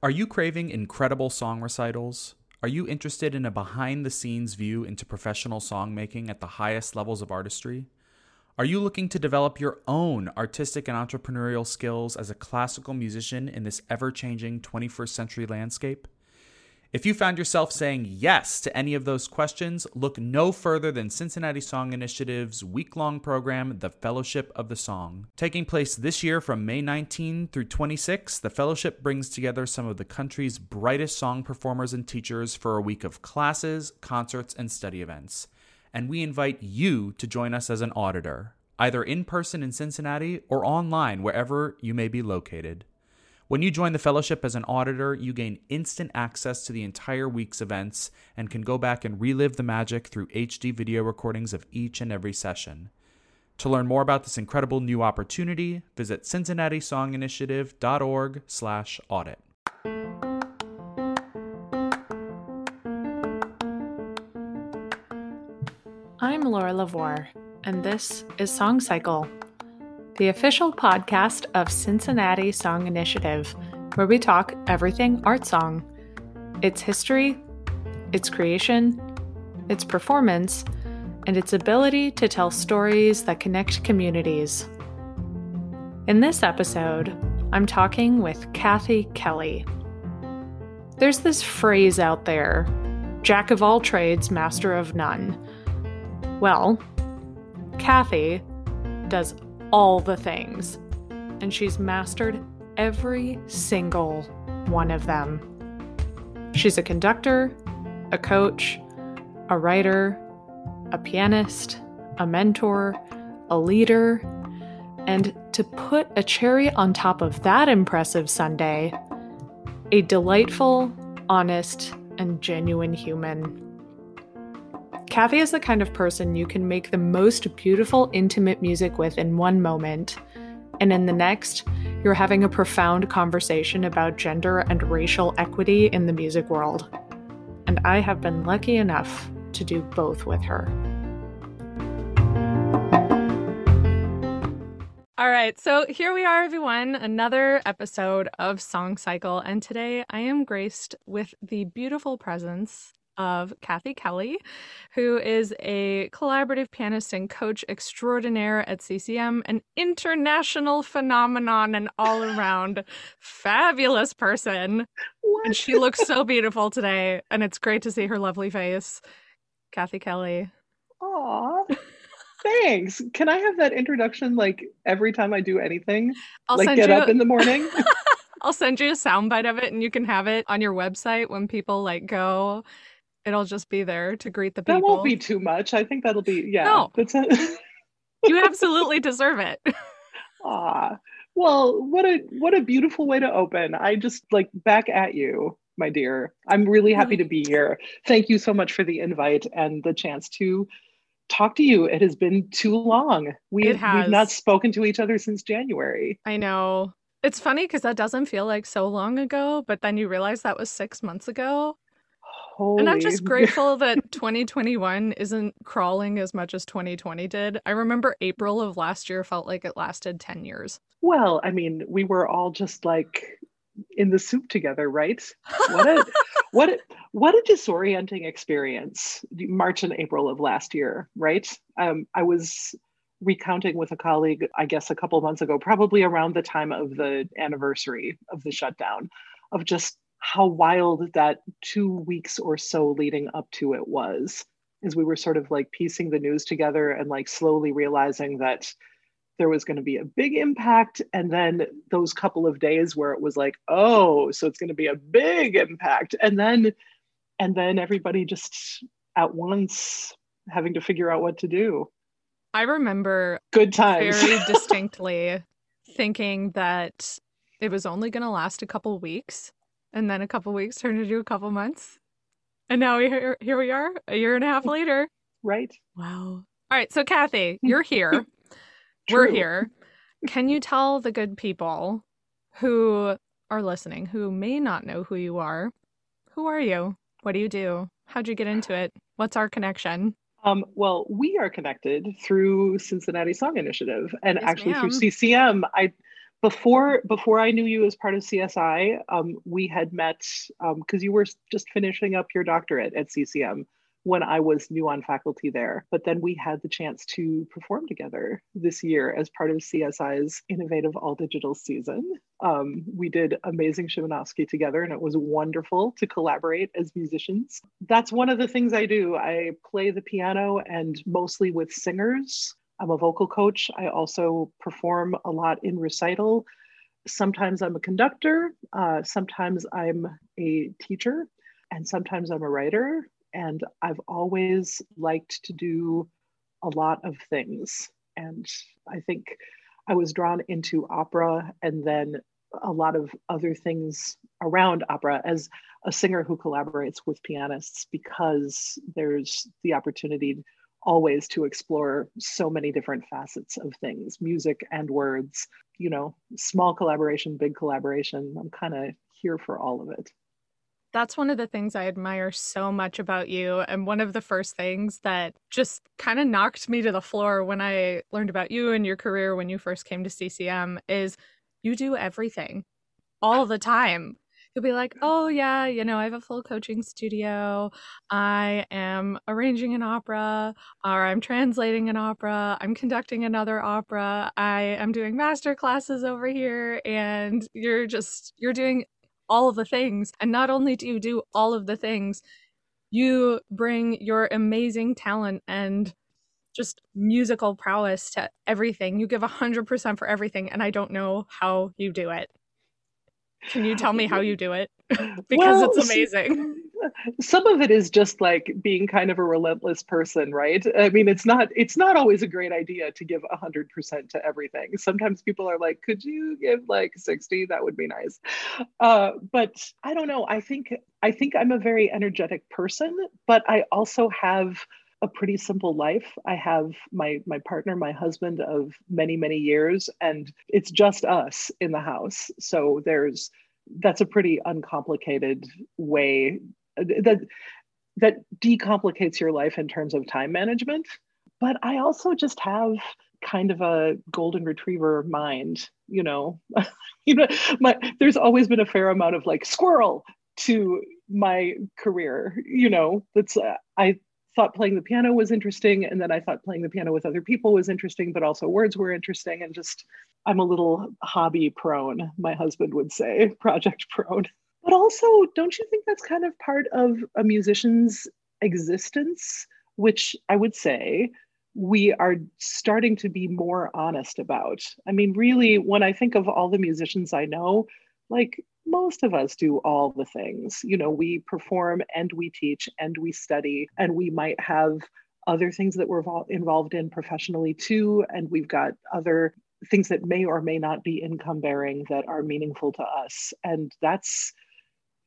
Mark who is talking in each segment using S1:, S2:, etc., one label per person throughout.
S1: Are you craving incredible song recitals? Are you interested in a behind the scenes view into professional songmaking at the highest levels of artistry? Are you looking to develop your own artistic and entrepreneurial skills as a classical musician in this ever changing 21st century landscape? If you found yourself saying yes to any of those questions, look no further than Cincinnati Song Initiative's week long program, The Fellowship of the Song. Taking place this year from May 19 through 26, the fellowship brings together some of the country's brightest song performers and teachers for a week of classes, concerts, and study events. And we invite you to join us as an auditor, either in person in Cincinnati or online wherever you may be located. When you join the fellowship as an auditor, you gain instant access to the entire week's events and can go back and relive the magic through HD video recordings of each and every session. To learn more about this incredible new opportunity, visit cincinnati-songinitiative.org/audit.
S2: I'm Laura Lavore, and this is Song Cycle the official podcast of Cincinnati Song Initiative, where we talk everything art song its history, its creation, its performance, and its ability to tell stories that connect communities. In this episode, I'm talking with Kathy Kelly. There's this phrase out there Jack of all trades, master of none. Well, Kathy does all the things, and she's mastered every single one of them. She's a conductor, a coach, a writer, a pianist, a mentor, a leader, and to put a cherry on top of that impressive Sunday, a delightful, honest, and genuine human. Kathy is the kind of person you can make the most beautiful, intimate music with in one moment, and in the next, you're having a profound conversation about gender and racial equity in the music world. And I have been lucky enough to do both with her. All right, so here we are, everyone, another episode of Song Cycle. And today I am graced with the beautiful presence of Kathy Kelly, who is a collaborative pianist and coach extraordinaire at CCM, an international phenomenon, and all around fabulous person. What? And she looks so beautiful today, and it's great to see her lovely face. Kathy Kelly.
S3: Aw. Thanks. Can I have that introduction like every time I do anything?
S2: I'll
S3: like get
S2: you...
S3: up in the morning?
S2: I'll send you a soundbite of it and you can have it on your website when people like go It'll just be there to greet the people.
S3: That won't be too much. I think that'll be yeah.
S2: No.
S3: That's
S2: you absolutely deserve it.
S3: Ah, well, what a what a beautiful way to open. I just like back at you, my dear. I'm really happy to be here. Thank you so much for the invite and the chance to talk to you. It has been too long. We, we've not spoken to each other since January.
S2: I know. It's funny because that doesn't feel like so long ago, but then you realize that was six months ago.
S3: Holy.
S2: And I'm just grateful that 2021 isn't crawling as much as 2020 did. I remember April of last year felt like it lasted 10 years.
S3: Well, I mean, we were all just like in the soup together, right? What a what a, what a disorienting experience. March and April of last year, right? Um, I was recounting with a colleague, I guess a couple months ago, probably around the time of the anniversary of the shutdown, of just how wild that two weeks or so leading up to it was as we were sort of like piecing the news together and like slowly realizing that there was going to be a big impact and then those couple of days where it was like oh so it's going to be a big impact and then and then everybody just at once having to figure out what to do.
S2: I remember
S3: good times.
S2: very distinctly thinking that it was only going to last a couple weeks and then a couple weeks turned into a couple months. And now we here, here we are, a year and a half later.
S3: Right.
S2: Wow. All right, so Kathy, you're here. We're here. Can you tell the good people who are listening who may not know who you are? Who are you? What do you do? How'd you get into it? What's our connection?
S3: Um, well, we are connected through Cincinnati Song Initiative and
S2: yes,
S3: actually
S2: ma'am.
S3: through CCM. I before before I knew you as part of CSI, um, we had met because um, you were just finishing up your doctorate at CCM when I was new on faculty there. But then we had the chance to perform together this year as part of CSI's innovative all digital season. Um, we did Amazing Szymanowski together, and it was wonderful to collaborate as musicians. That's one of the things I do. I play the piano and mostly with singers. I'm a vocal coach. I also perform a lot in recital. Sometimes I'm a conductor, uh, sometimes I'm a teacher, and sometimes I'm a writer. And I've always liked to do a lot of things. And I think I was drawn into opera and then a lot of other things around opera as a singer who collaborates with pianists because there's the opportunity always to explore so many different facets of things music and words you know small collaboration big collaboration i'm kind of here for all of it
S2: that's one of the things I admire so much about you. And one of the first things that just kind of knocked me to the floor when I learned about you and your career when you first came to CCM is you do everything all the time. You'll be like, oh, yeah, you know, I have a full coaching studio. I am arranging an opera, or I'm translating an opera. I'm conducting another opera. I am doing master classes over here. And you're just, you're doing all of the things. And not only do you do all of the things, you bring your amazing talent and just musical prowess to everything. You give 100% for everything. And I don't know how you do it. Can you tell me how you do it? because well, it's amazing.
S3: Some of it is just like being kind of a relentless person right? I mean it's not it's not always a great idea to give 100% to everything. Sometimes people are like could you give like 60 that would be nice. Uh, but i don't know. I think i think i'm a very energetic person but i also have a pretty simple life. I have my my partner my husband of many many years and it's just us in the house. So there's that's a pretty uncomplicated way that that decomplicates your life in terms of time management. But i also just have kind of a golden retriever mind you know? You know my there's always been a fair amount of like squirrel to my career you know? That's uh, i thought playing the piano was interesting and then i thought playing the piano with other people was interesting but also words were interesting and just i'm a little hobby prone my husband would say project prone but also, don't you think that's kind of part of a musician's existence, which I would say we are starting to be more honest about? I mean, really, when I think of all the musicians I know, like most of us do all the things. You know, we perform and we teach and we study, and we might have other things that we're involved in professionally too. And we've got other things that may or may not be income bearing that are meaningful to us. And that's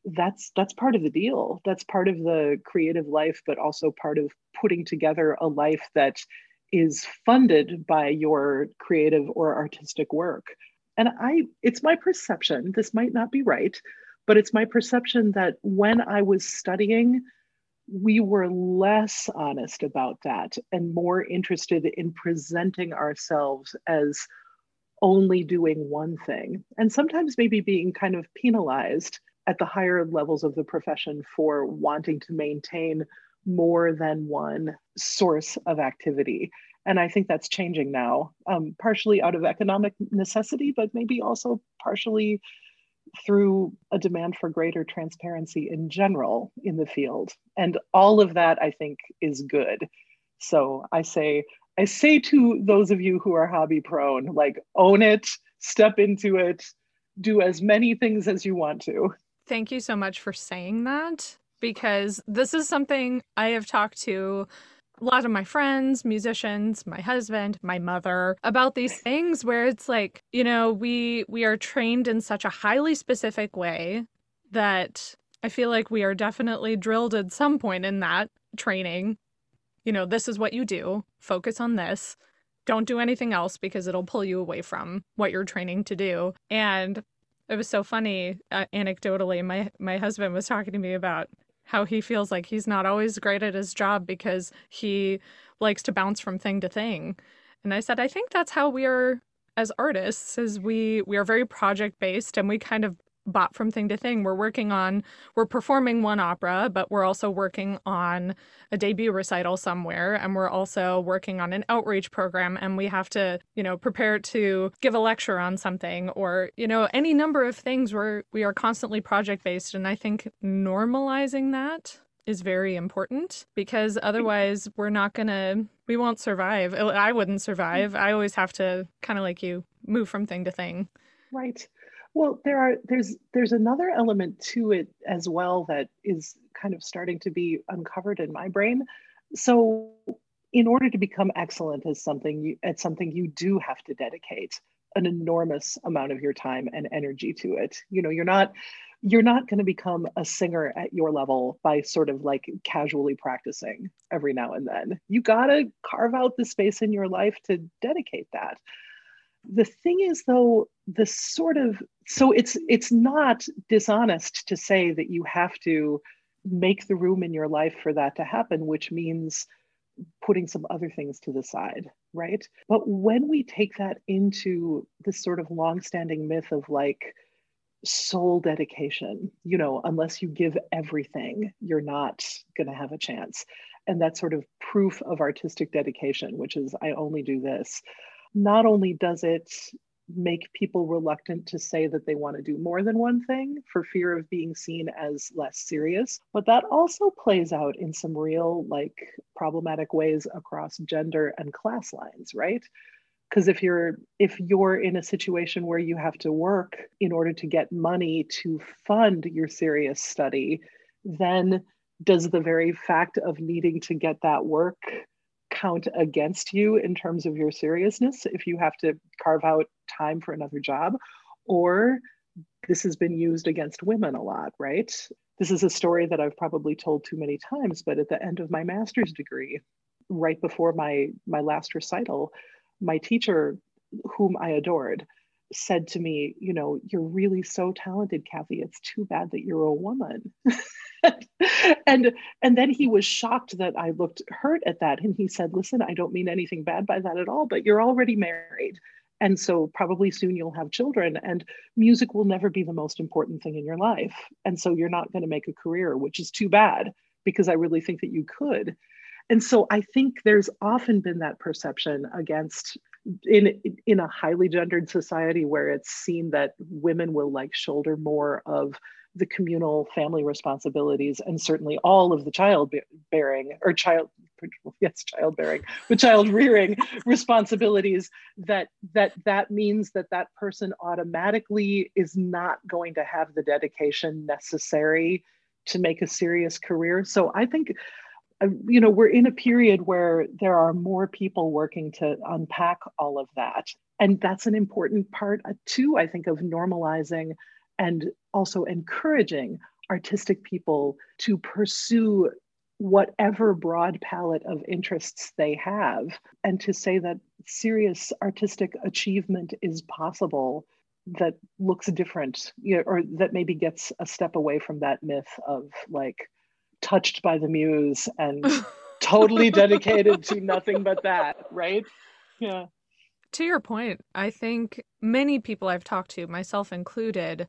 S3: that's that's part of the deal that's part of the creative life but also part of putting together a life that is funded by your creative or artistic work and i it's my perception this might not be right but it's my perception that when i was studying we were less honest about that and more interested in presenting ourselves as only doing one thing and sometimes maybe being kind of penalized at the higher levels of the profession for wanting to maintain more than one source of activity. And I think that's changing now, um, partially out of economic necessity, but maybe also partially through a demand for greater transparency in general in the field. And all of that, I think, is good. So I say, I say to those of you who are hobby prone, like own it, step into it, do as many things as you want to
S2: thank you so much for saying that because this is something I have talked to a lot of my friends, musicians, my husband, my mother about these things where it's like, you know, we we are trained in such a highly specific way that I feel like we are definitely drilled at some point in that training. You know, this is what you do. Focus on this. Don't do anything else because it'll pull you away from what you're training to do. And it was so funny uh, anecdotally my my husband was talking to me about how he feels like he's not always great at his job because he likes to bounce from thing to thing. And i said i think that's how we are as artists is we we are very project based and we kind of bop from thing to thing. We're working on, we're performing one opera, but we're also working on a debut recital somewhere. And we're also working on an outreach program. And we have to, you know, prepare to give a lecture on something or, you know, any number of things where we are constantly project based. And I think normalizing that is very important because otherwise we're not going to, we won't survive. I wouldn't survive. Mm. I always have to kind of like you move from thing to thing.
S3: Right. Well, there are there's there's another element to it as well that is kind of starting to be uncovered in my brain. So, in order to become excellent as something you, at something, you do have to dedicate an enormous amount of your time and energy to it. You know, you're not you're not going to become a singer at your level by sort of like casually practicing every now and then. You got to carve out the space in your life to dedicate that. The thing is though, the sort of so it's it's not dishonest to say that you have to make the room in your life for that to happen, which means putting some other things to the side, right? But when we take that into this sort of long-standing myth of like soul dedication, you know, unless you give everything, you're not going to have a chance. And that sort of proof of artistic dedication, which is I only do this not only does it make people reluctant to say that they want to do more than one thing for fear of being seen as less serious, but that also plays out in some real, like, problematic ways across gender and class lines, right? because if you're if you're in a situation where you have to work in order to get money to fund your serious study then does the very fact of needing to get that work count against you in terms of your seriousness if you have to carve out time for another job or this has been used against women a lot right? This is a story that i've probably told too many times but at the end of my master's degree right before my my last recital my teacher whom i adored said to me, you know, you're really so talented, Kathy. It's too bad that you're a woman. and and then he was shocked that I looked hurt at that. And he said, listen, I don't mean anything bad by that at all, but you're already married. And so probably soon you'll have children and music will never be the most important thing in your life. And so you're not going to make a career, which is too bad because I really think that you could. And so I think there's often been that perception against in in a highly gendered society where it's seen that women will like shoulder more of the communal family responsibilities and certainly all of the child bearing or child yes child bearing but child rearing responsibilities that that that means that that person automatically is not going to have the dedication necessary to make a serious career. So i think you know, we're in a period where there are more people working to unpack all of that. And that's an important part, uh, too, I think, of normalizing and also encouraging artistic people to pursue whatever broad palette of interests they have and to say that serious artistic achievement is possible that looks different you know, or that maybe gets a step away from that myth of like touched by the muse and totally dedicated to nothing but that, right? Yeah.
S2: To your point, I think many people I've talked to, myself included,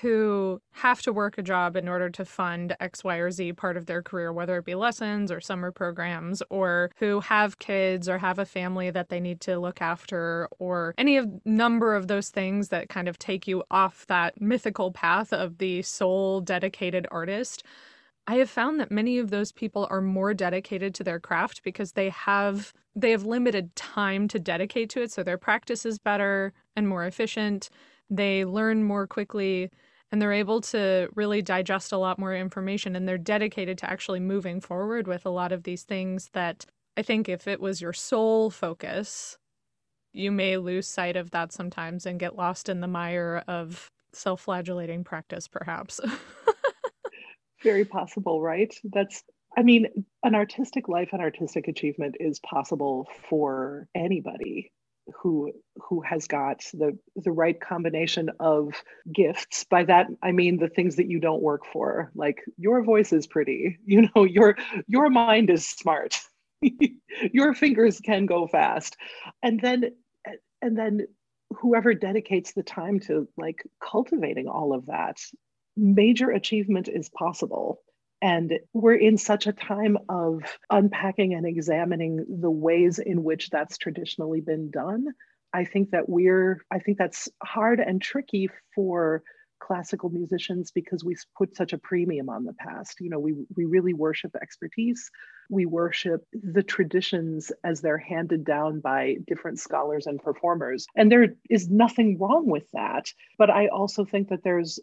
S2: who have to work a job in order to fund X, Y, or Z part of their career, whether it be lessons or summer programs, or who have kids or have a family that they need to look after, or any of number of those things that kind of take you off that mythical path of the sole dedicated artist. I have found that many of those people are more dedicated to their craft because they have they have limited time to dedicate to it so their practice is better and more efficient. They learn more quickly and they're able to really digest a lot more information and they're dedicated to actually moving forward with a lot of these things that I think if it was your sole focus, you may lose sight of that sometimes and get lost in the mire of self-flagellating practice perhaps.
S3: very possible, right? That's, I mean, an artistic life and artistic achievement is possible for anybody who who has got the the right combination of gifts. By that i mean the things that you don't work for. Like your voice is pretty you know your your mind is smart. Your fingers can go fast. And then and then whoever dedicates the time to like cultivating all of that, major achievement is possible. And we're in such a time of unpacking and examining the ways in which that's traditionally been done. I think that we're, I think that's hard and tricky for classical musicians because we put such a premium on the past. You know, we, we really worship expertise. We worship the traditions as they're handed down by different scholars and performers. And there is nothing wrong with that. But I also think that there's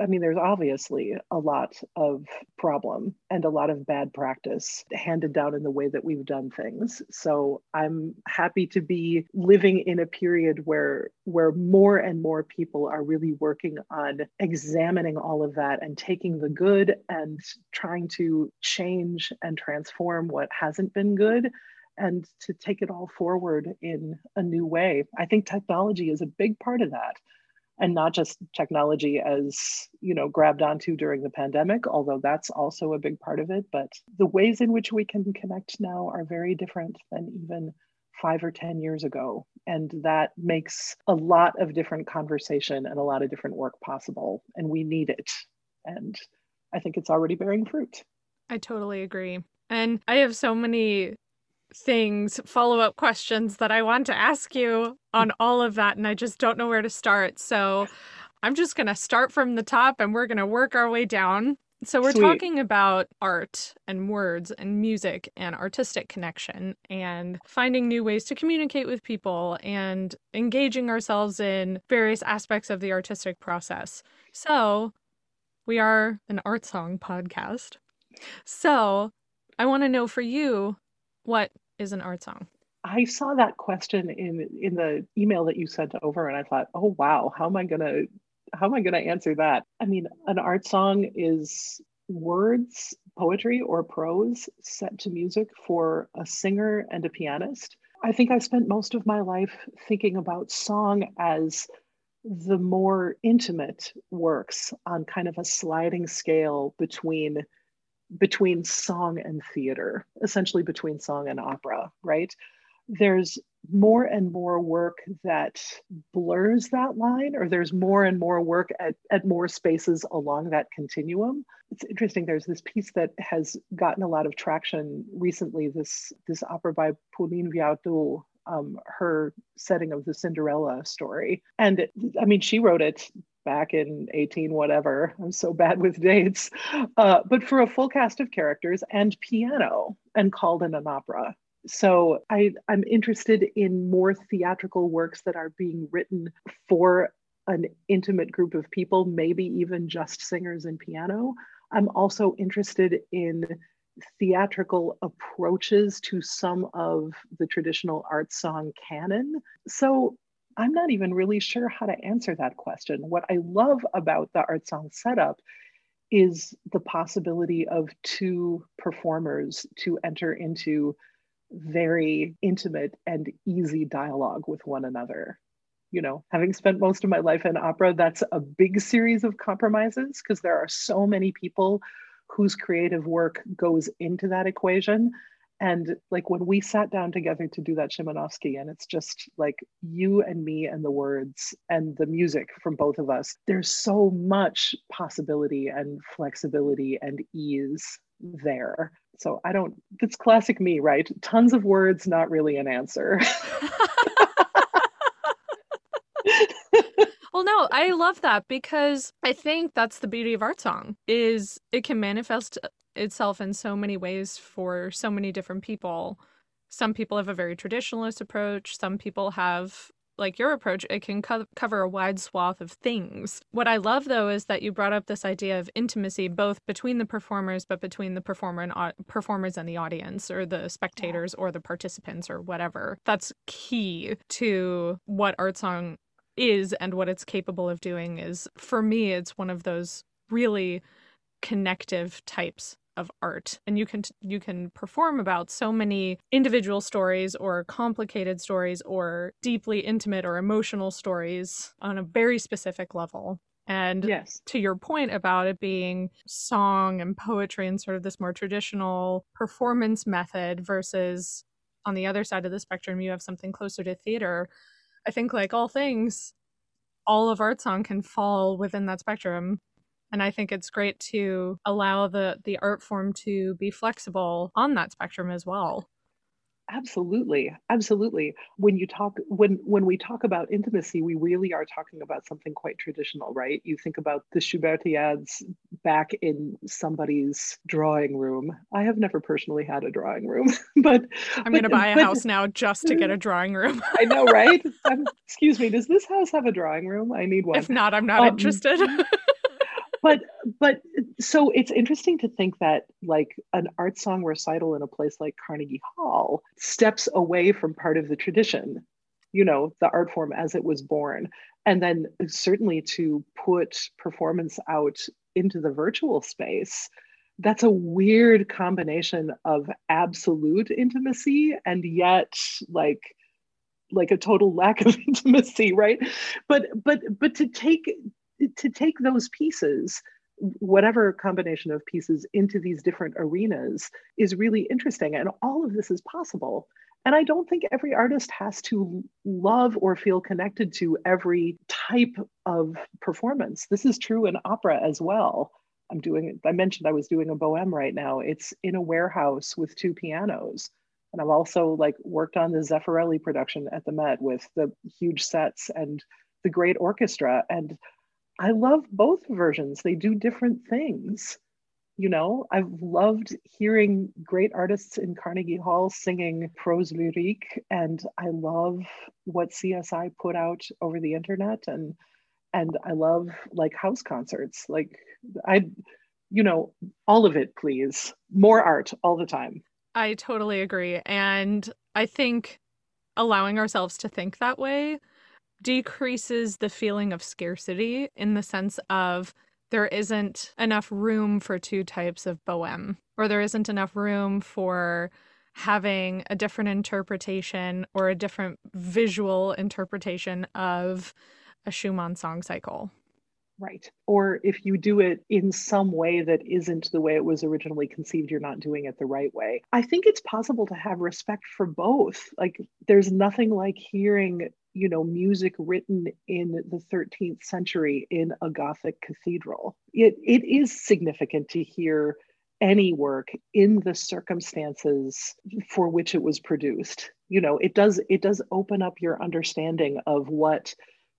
S3: I mean, there's obviously a lot of problem and a lot of bad practice handed down in the way that we've done things. So I'm happy to be living in a period where where more and more people are really working on examining all of that and taking the good and trying to change and transform what hasn't been good and to take it all forward in a new way. I think technology is a big part of that and not just technology as you know grabbed onto during the pandemic although that's also a big part of it but the ways in which we can connect now are very different than even five or ten years ago. And that makes a lot of different conversation and a lot of different work possible and we need it. And i think it's already bearing fruit.
S2: I totally agree. And i have so many things, follow up questions that I want to ask you on mm. all of that, and I just don't know where to start. So I'm just going to start from the top and we're going to work our way down. So, we're Sweet. talking about art and words and music and artistic connection and finding new ways to communicate with people and engaging ourselves in various aspects of the artistic process. So, we are an art song podcast. So, I want to know for you, what is an art song?
S3: I saw that question in in the email that you sent over and I thought, "Oh wow, how am I going to how am I going to answer that?" I mean, an art song is words, poetry or prose set to music for a singer and a pianist. I think I spent most of my life thinking about song as the more intimate works on kind of a sliding scale between between song and theater, essentially between song and opera, right? There's more and more work that blurs that line, or there's more and more work at, at more spaces along that continuum. It's interesting. There's this piece that has gotten a lot of traction recently. This this opera by Pauline Viardot, um, her setting of the Cinderella story, and I mean, she wrote it back in 18 whatever. I'm so bad with dates. Uh, but for a full cast of characters and piano and called in an opera. So I, i'm interested in more theatrical works that are being written for an intimate group of people maybe even just singers and piano. I'm also interested in theatrical approaches to some of the traditional art song canon. So I'm not even really sure how to answer that question. What I love about the art song setup is the possibility of two performers to enter into very intimate and easy dialogue with one another. You know, having spent most of my life in opera, that's a big series of compromises because there are so many people whose creative work goes into that equation and like when we sat down together to do that Szymanowski, and it's just like you and me and the words and the music from both of us, there's so much possibility and flexibility and ease there. So I don't, it's classic me, right? Tons of words, not really an answer.
S2: well no i love that because i think that's the beauty of art song is it can manifest itself in so many ways for so many different people. Some people have a very traditionalist approach, some people have like your approach, it can co- cover a wide swath of things. What I love though is that you brought up this idea of intimacy both between the performers but between the performer and performers and the audience or the spectators or the participants or whatever. That's key to what art song is and what it's capable of doing is for me it's one of those really connective types of art and you can you can perform about so many individual stories or complicated stories or deeply intimate or emotional stories on a very specific level and
S3: yes.
S2: to your point about it being song and poetry and sort of this more traditional performance method versus on the other side of the spectrum you have something closer to theater I think, like all things, all of art song can fall within that spectrum. And I think it's great to allow the, the art form to be flexible on that spectrum as well.
S3: Absolutely. Absolutely. When you talk when when we talk about intimacy, we really are talking about something quite traditional, right? You think about the Schubertiads back in somebody's drawing room. I have never personally had a drawing room, but
S2: I'm going to buy a but, house now just to get a drawing room.
S3: I know, right? Um, excuse me, does this house have a drawing room? I need one.
S2: If not, I'm not um, interested.
S3: But but so it's interesting to think that like an art song recital in a place like Carnegie Hall steps away from part of the tradition, you know, the art form as it was born. And then certainly to put performance out into the virtual space, that's a weird combination of absolute intimacy and yet like like a total lack of intimacy right but but but to take to take those pieces whatever combination of pieces into these different arenas is really interesting and all of this is possible. And i don't think every artist has to love or feel connected to every type of performance. This is true in opera as well. I'm doing i mentioned i was doing a Bohème right now. It's in a warehouse with two pianos. And i've also like worked on the zeffirelli production at the met with the huge sets and the great orchestra. And I love both versions. They do different things. You know, I've loved hearing great artists in Carnegie Hall singing Proses lyriques, and I love what CSI put out over the internet, and and I love like house concerts. Like I, you know, all of it, please. More art all the time.
S2: I totally agree, and I think allowing ourselves to think that way decreases the feeling of scarcity in the sense of there isn't enough room for two types of Bohème, or there isn't enough room for having a different interpretation or a different visual interpretation of a Schumann song cycle.
S3: Right. Or if you do it in some way that isn't the way it was originally conceived, you're not doing it the right way. I think it's possible to have respect for both. Like, there's nothing like hearing you know music written in the 13th century in a gothic cathedral. It, it is significant to hear any work in the circumstances for which it was produced. You know it does it does open up your understanding of what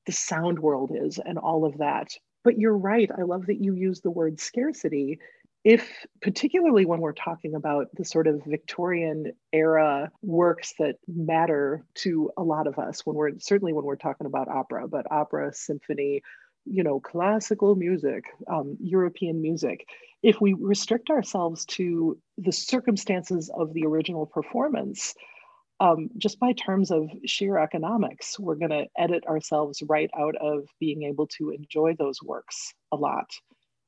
S3: the sound world is and all of that. But you're right i love that you use the word scarcity if particularly when we're talking about the sort of Victorian era works that matter to a lot of us when we're certainly when we're talking about opera, but opera, symphony, you know, classical music, um, European music, if we restrict ourselves to the circumstances of the original performance, um, just by terms of sheer economics, we're going to edit ourselves right out of being able to enjoy those works a lot.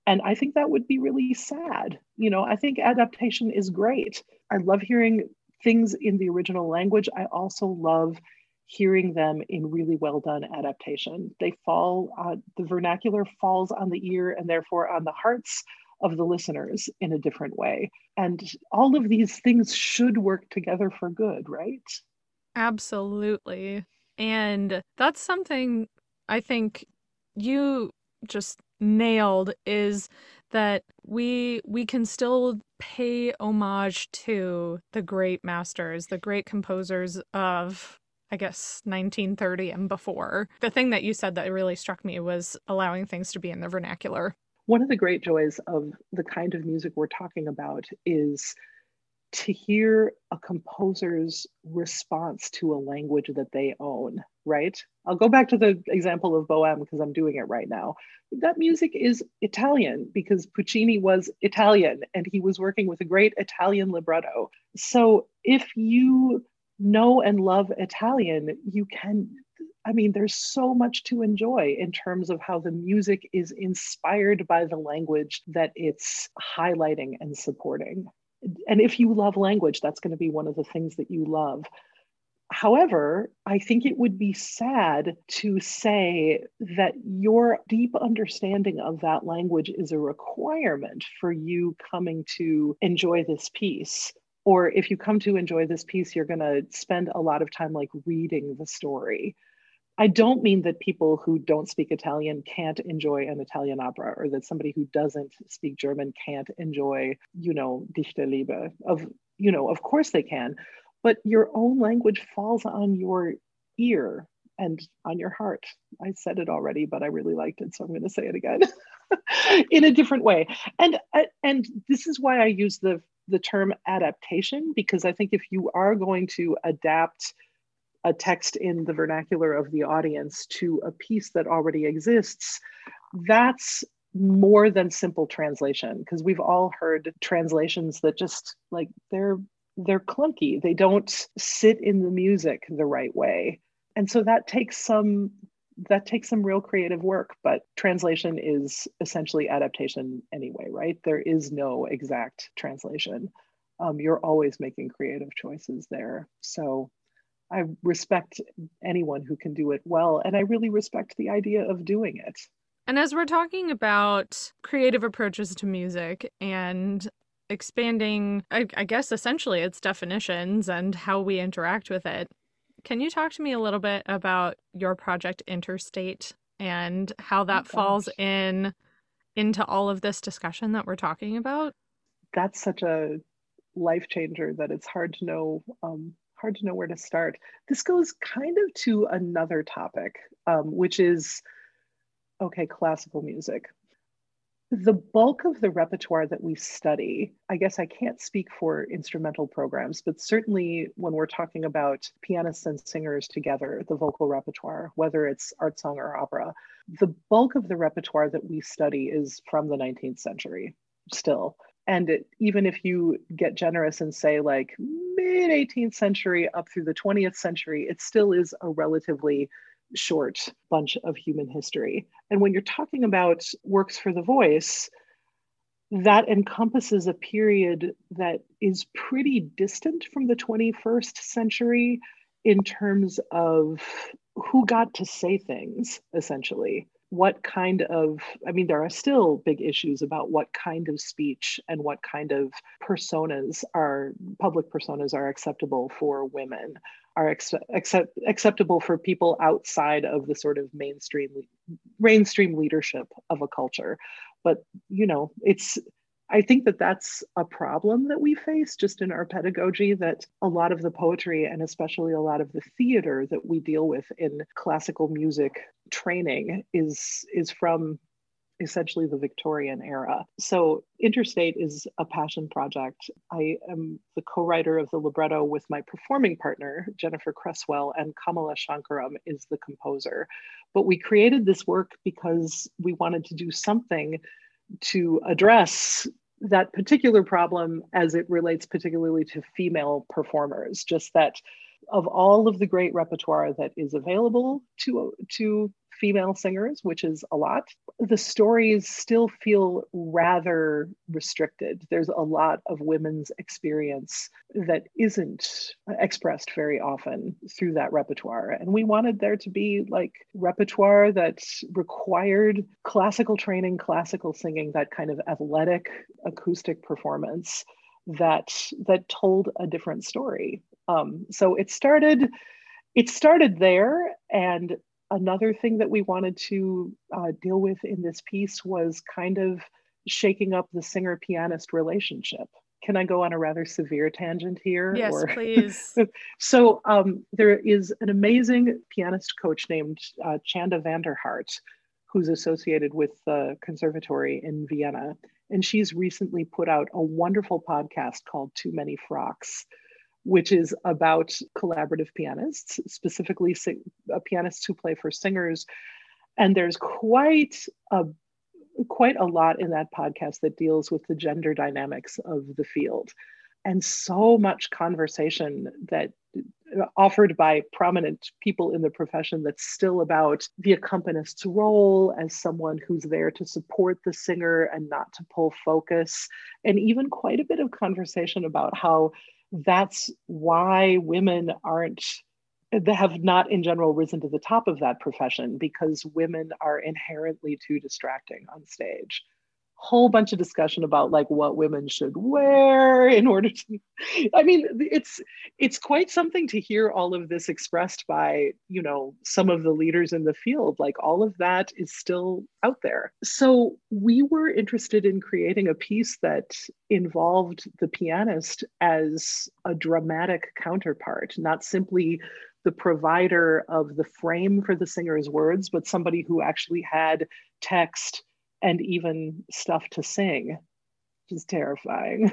S3: And I think that would be really sad. You know, I think adaptation is great. I love hearing things in the original language. I also love hearing them in really well done adaptation. They fall, uh, the vernacular falls on the ear and therefore on the hearts of the listeners in a different way. And all of these things should work together for good, right?
S2: Absolutely. And that's something I think you just nailed is that we we can still pay homage to the great masters, the great composers of I guess 1930 and before. The thing that you said that really struck me was allowing things to be in the vernacular.
S3: One of the great joys of the kind of music we're talking about is to hear a composer's response to a language that they own, right? I'll go back to the example of Bohème because I'm doing it right now. That music is Italian because Puccini was Italian and he was working with a great Italian libretto. So if you know and love Italian, you can. I mean, there's so much to enjoy in terms of how the music is inspired by the language that it's highlighting and supporting and if you love language, that's going to be one of the things that you love. However, I think it would be sad to say that your deep understanding of that language is a requirement for you coming to enjoy this piece. Or if you come to enjoy this piece, you're going to spend a lot of time like reading the story. I don't mean that people who don't speak Italian can't enjoy an Italian opera or that somebody who doesn't speak German can't enjoy, you know, Dichterliebe. Of, you know, of course they can, but your own language falls on your ear and on your heart. I said it already, but I really liked it, so I'm going to say it again in a different way. And and this is why I use the the term adaptation because I think if you are going to adapt a text in the vernacular of the audience to a piece that already exists, that's more than simple translation because we've all heard translations that just like they're they're clunky they don't sit in the music the right way and so that takes some that takes some real creative work but translation is essentially adaptation anyway right there is no exact translation um, you're always making creative choices there so I respect anyone who can do it well. And I really respect the idea of doing it.
S2: And as we're talking about creative approaches to music and expanding, I, I, guess, essentially its definitions and how we interact with it, can you talk to me a little bit about your project Interstate and how that oh, falls in into all of this discussion that we're talking about?
S3: That's such a life changer that it's hard to know um, hard to know where to start. This goes kind of to another topic, um, which is okay, classical music. The bulk of the repertoire that we study, I guess I can't speak for instrumental programs, but certainly when we're talking about pianists and singers together, the vocal repertoire, whether it's art song or opera, the bulk of the repertoire that we study is from the 19th century still. And it, even if you get generous and say like mid 18th century up through the 20th century it still is a relatively short bunch of human history. And when you're talking about works for the voice that encompasses a period that is pretty distant from the 21st century in terms of who got to say things essentially. What kind of i mean there are still big issues about what kind of speech and what kind of personas are public personas are acceptable for women are ex- accept, acceptable for people outside of the sort of mainstream mainstream leadership of a culture. But you know it's I think that that's a problem that we face just in our pedagogy that a lot of the poetry and especially a lot of the theater that we deal with in classical music training is is from essentially the Victorian era. So Interstate is a passion project. I am the co-writer of the libretto with my performing partner, Jennifer Cresswell, and Kamala Sankaram is the composer. But we created this work because we wanted to do something to address that particular problem as it relates particularly to female performers just that of all of the great repertoire that is available to to female singers, which is a lot, the stories still feel rather restricted. There's a lot of women's experience that isn't expressed very often through that repertoire. And we wanted there to be like repertoire that required classical training, classical singing, that kind of athletic acoustic performance that that told a different story. Um, so it started it started there and another thing that we wanted to uh, deal with in this piece was kind of shaking up the singer pianist relationship. Can I go on a rather severe tangent here?
S2: Yes, or... please.
S3: so um, there is an amazing pianist coach named uh, Chanda Vanderhart, who's associated with the conservatory in Vienna. And she's recently put out a wonderful podcast called Too Many Frocks, which is about collaborative pianists, specifically uh, pianists who play for singers. And there's quite a quite a lot in that podcast that deals with the gender dynamics of the field and so much conversation that uh, offered by prominent people in the profession that's still about the accompanist's role as someone who's there to support the singer and not to pull focus and even quite a bit of conversation about how that's why women aren't have not in general risen to the top of that profession because women are inherently too distracting on stage whole bunch of discussion about like what women should wear in order to i mean it's it's quite something to hear all of this expressed by you know some of the leaders in the field. Like all of that is still out there. So we were interested in creating a piece that involved the pianist as a dramatic counterpart not simply the provider of the frame for the singer's words, but somebody who actually had text and even stuff to sing, which is terrifying.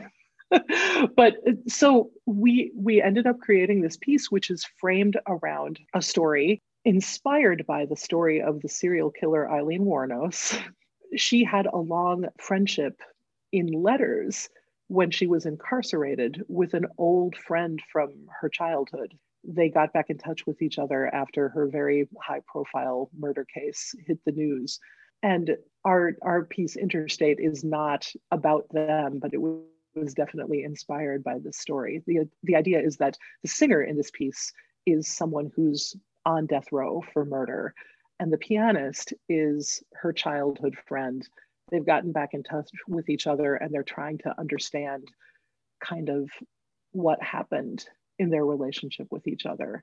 S3: but uh, so we we ended up creating this piece which is framed around a story inspired by the story of the serial killer Aileen Wuornos. She had a long friendship in letters when she was incarcerated with an old friend from her childhood. They got back in touch with each other after her very high profile murder case hit the news and our our piece interstate is not about them but it was definitely inspired by this story. The the idea is that the singer in this piece is someone who's on death row for murder and the pianist is her childhood friend. They've gotten back in touch with each other and they're trying to understand kind of what happened in their relationship with each other.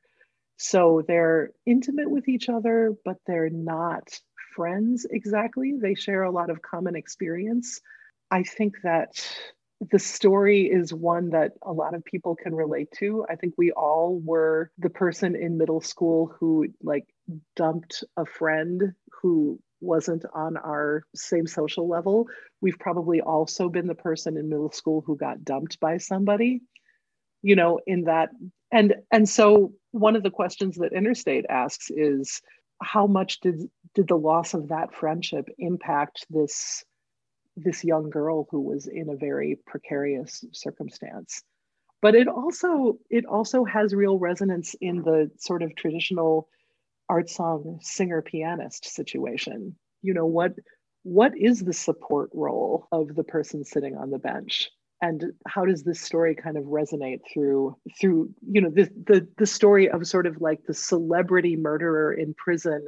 S3: So they're intimate with each other but they're not friends exactly. They share a lot of common experience. I think that the story is one that a lot of people can relate to. I think we all were the person in middle school who like dumped a friend who wasn't on our same social level. We've probably also been the person in middle school who got dumped by somebody. You know, in that and and so one of the questions that Interstate asks is how much did did the loss of that friendship impact this this young girl who was in a very precarious circumstance? But it also it also has real resonance in the sort of traditional art song singer pianist situation. You know what what is the support role of the person sitting on the bench and how does this story kind of resonate through through you know the the, the story of sort of like the celebrity murderer in prison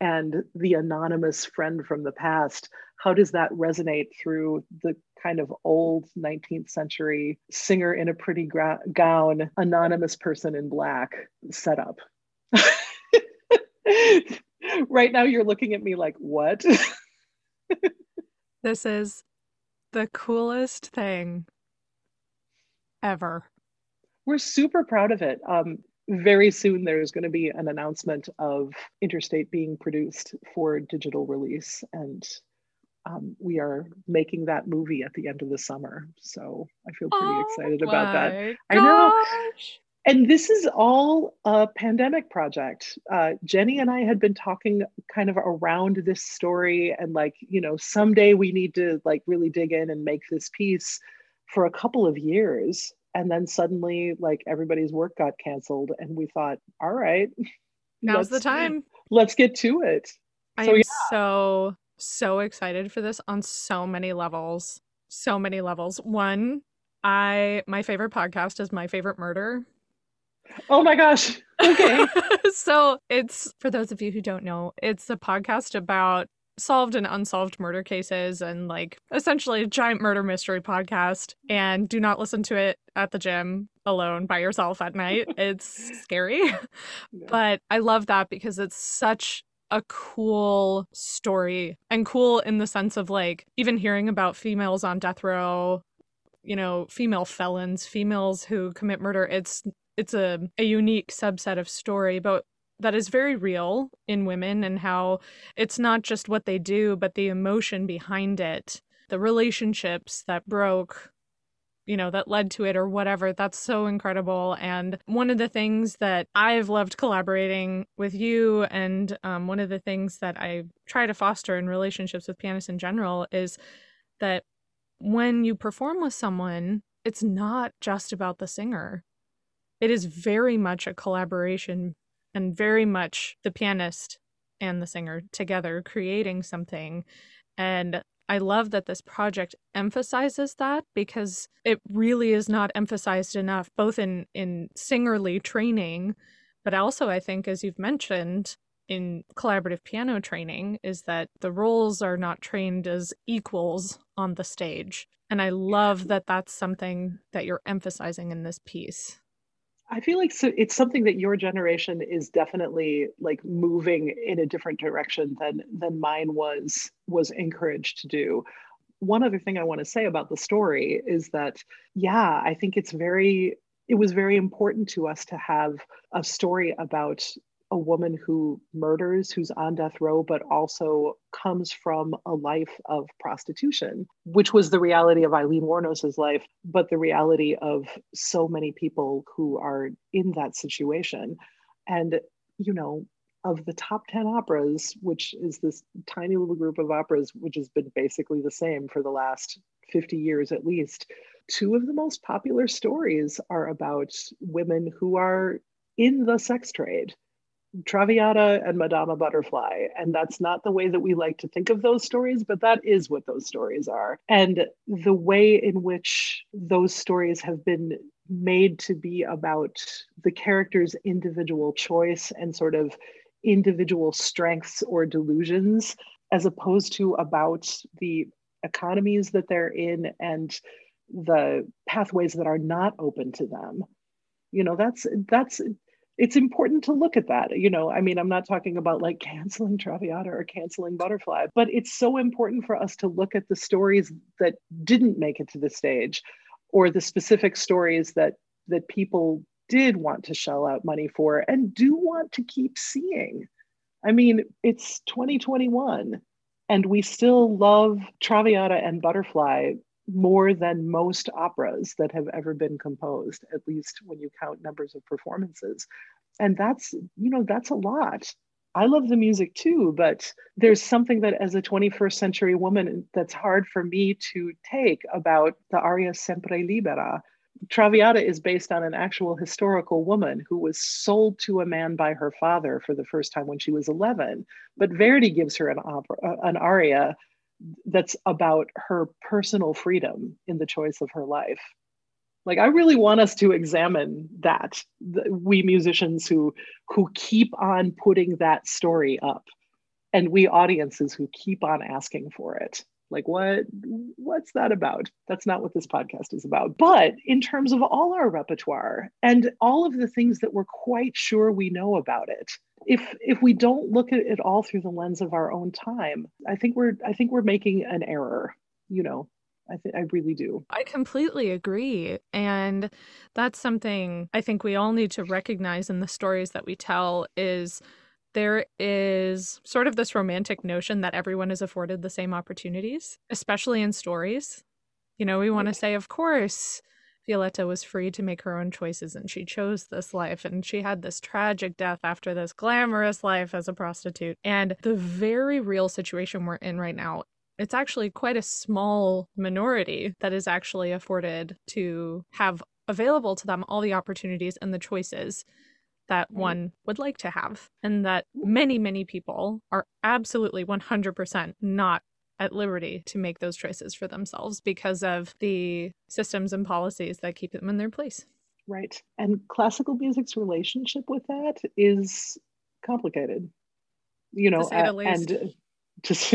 S3: and the anonymous friend from the past? How does that resonate through the kind of old 19th century singer in a pretty gra- gown anonymous person in black setup? Right now you're looking at me like what?
S2: This is the coolest thing ever.
S3: We're super proud of it. Um, very soon, there's going to be an announcement of Interstate being produced for digital release. And um, we are making that movie at the end of the summer. So I feel pretty oh excited about that.
S2: Gosh.
S3: I know. And this is all a pandemic project. Uh, Jenny and I had been talking kind of around this story, and like, you know, someday we need to like really dig in and make this piece for a couple of years. And then suddenly, like, everybody's work got canceled, and we thought, all right,
S2: now's the time.
S3: Let's get to it.
S2: I so, am yeah. so, so excited for this on so many levels. So many levels. One, I my favorite podcast is My Favorite Murder
S3: Oh my gosh. Okay.
S2: so it's for those of you who don't know, it's a podcast about solved and unsolved murder cases and like essentially a giant murder mystery podcast. And do not listen to it at the gym alone by yourself at night. It's scary. Yeah. But I love that because it's such a cool story and cool in the sense of like even hearing about females on death row you know female felons females who commit murder it's it's a, a unique subset of story, but that is very real in women and how it's not just what they do, but the emotion behind it, the relationships that broke, you know, that led to it or whatever. That's so incredible. And one of the things that I've loved collaborating with you, and um, one of the things that I try to foster in relationships with pianists in general is that when you perform with someone, it's not just about the singer it is very much a collaboration and very much the pianist and the singer together creating something. And I love that this project emphasizes that because it really is not emphasized enough, both in, in singerly training, but also, I think, as you've mentioned, in collaborative piano training is that the roles are not trained as equals on the stage. And I love that that's something that you're emphasizing in this piece.
S3: I feel like so it's something that your generation is definitely like moving in a different direction than than mine was was encouraged to do. One other thing I want to say about the story is that yeah, I think it's very it was very important to us to have a story about a woman who murders, who's on death row, but also comes from a life of prostitution, which was the reality of Aileen Wuornos's life, but the reality of so many people who are in that situation. And, you know, of the top 10 operas, which is this tiny little group of operas, which has been basically the same for the last 50 years at least, two of the most popular stories are about women who are in the sex trade Traviata and Madama Butterfly. And that's not the way that we like to think of those stories, but that is what those stories are. And the way in which those stories have been made to be about the character's individual choice and sort of individual strengths or delusions, as opposed to about the economies that they're in and the pathways that are not open to them you know that's that's it's important to look at that. You know, I mean, I'm not talking about like canceling Traviata or canceling Butterfly, but it's so important for us to look at the stories that didn't make it to the stage or the specific stories that that people did want to shell out money for and do want to keep seeing. I mean, it's 2021 and we still love Traviata and Butterfly more than most operas that have ever been composed, at least when you count numbers of performances. And that's, you know, that's a lot. I love the music too, but there's something that as a 21st century woman that's hard for me to take about the aria Sempre Libera. Traviata is based on an actual historical woman who was sold to a man by her father for the first time when she was 11. But Verdi gives her an opera, uh, an aria that's about her personal freedom in the choice of her life. Like i really want us to examine that we musicians who who keep on putting that story up and we audiences who keep on asking for it like what what's that about that's not what this podcast is about but in terms of all our repertoire and all of the things that we're quite sure we know about it if if we don't look at it all through the lens of our own time i think we're i think we're making an error you know I think I really do.
S2: I completely agree. And that's something I think we all need to recognize in the stories that we tell is there is sort of this romantic notion that everyone is afforded the same opportunities, especially in stories. You know, we want to say, of course, Violetta was free to make her own choices and she chose this life and she had this tragic death after this glamorous life as a prostitute. And the very real situation we're in right now, it's actually quite a small minority that is actually afforded to have available to them all the opportunities and the choices that one would like to have, and that many, many people are absolutely 100% not at liberty to make those choices for themselves because of the systems and policies that keep them in their place.
S3: Right. And classical music's relationship with that is complicated. You know, and just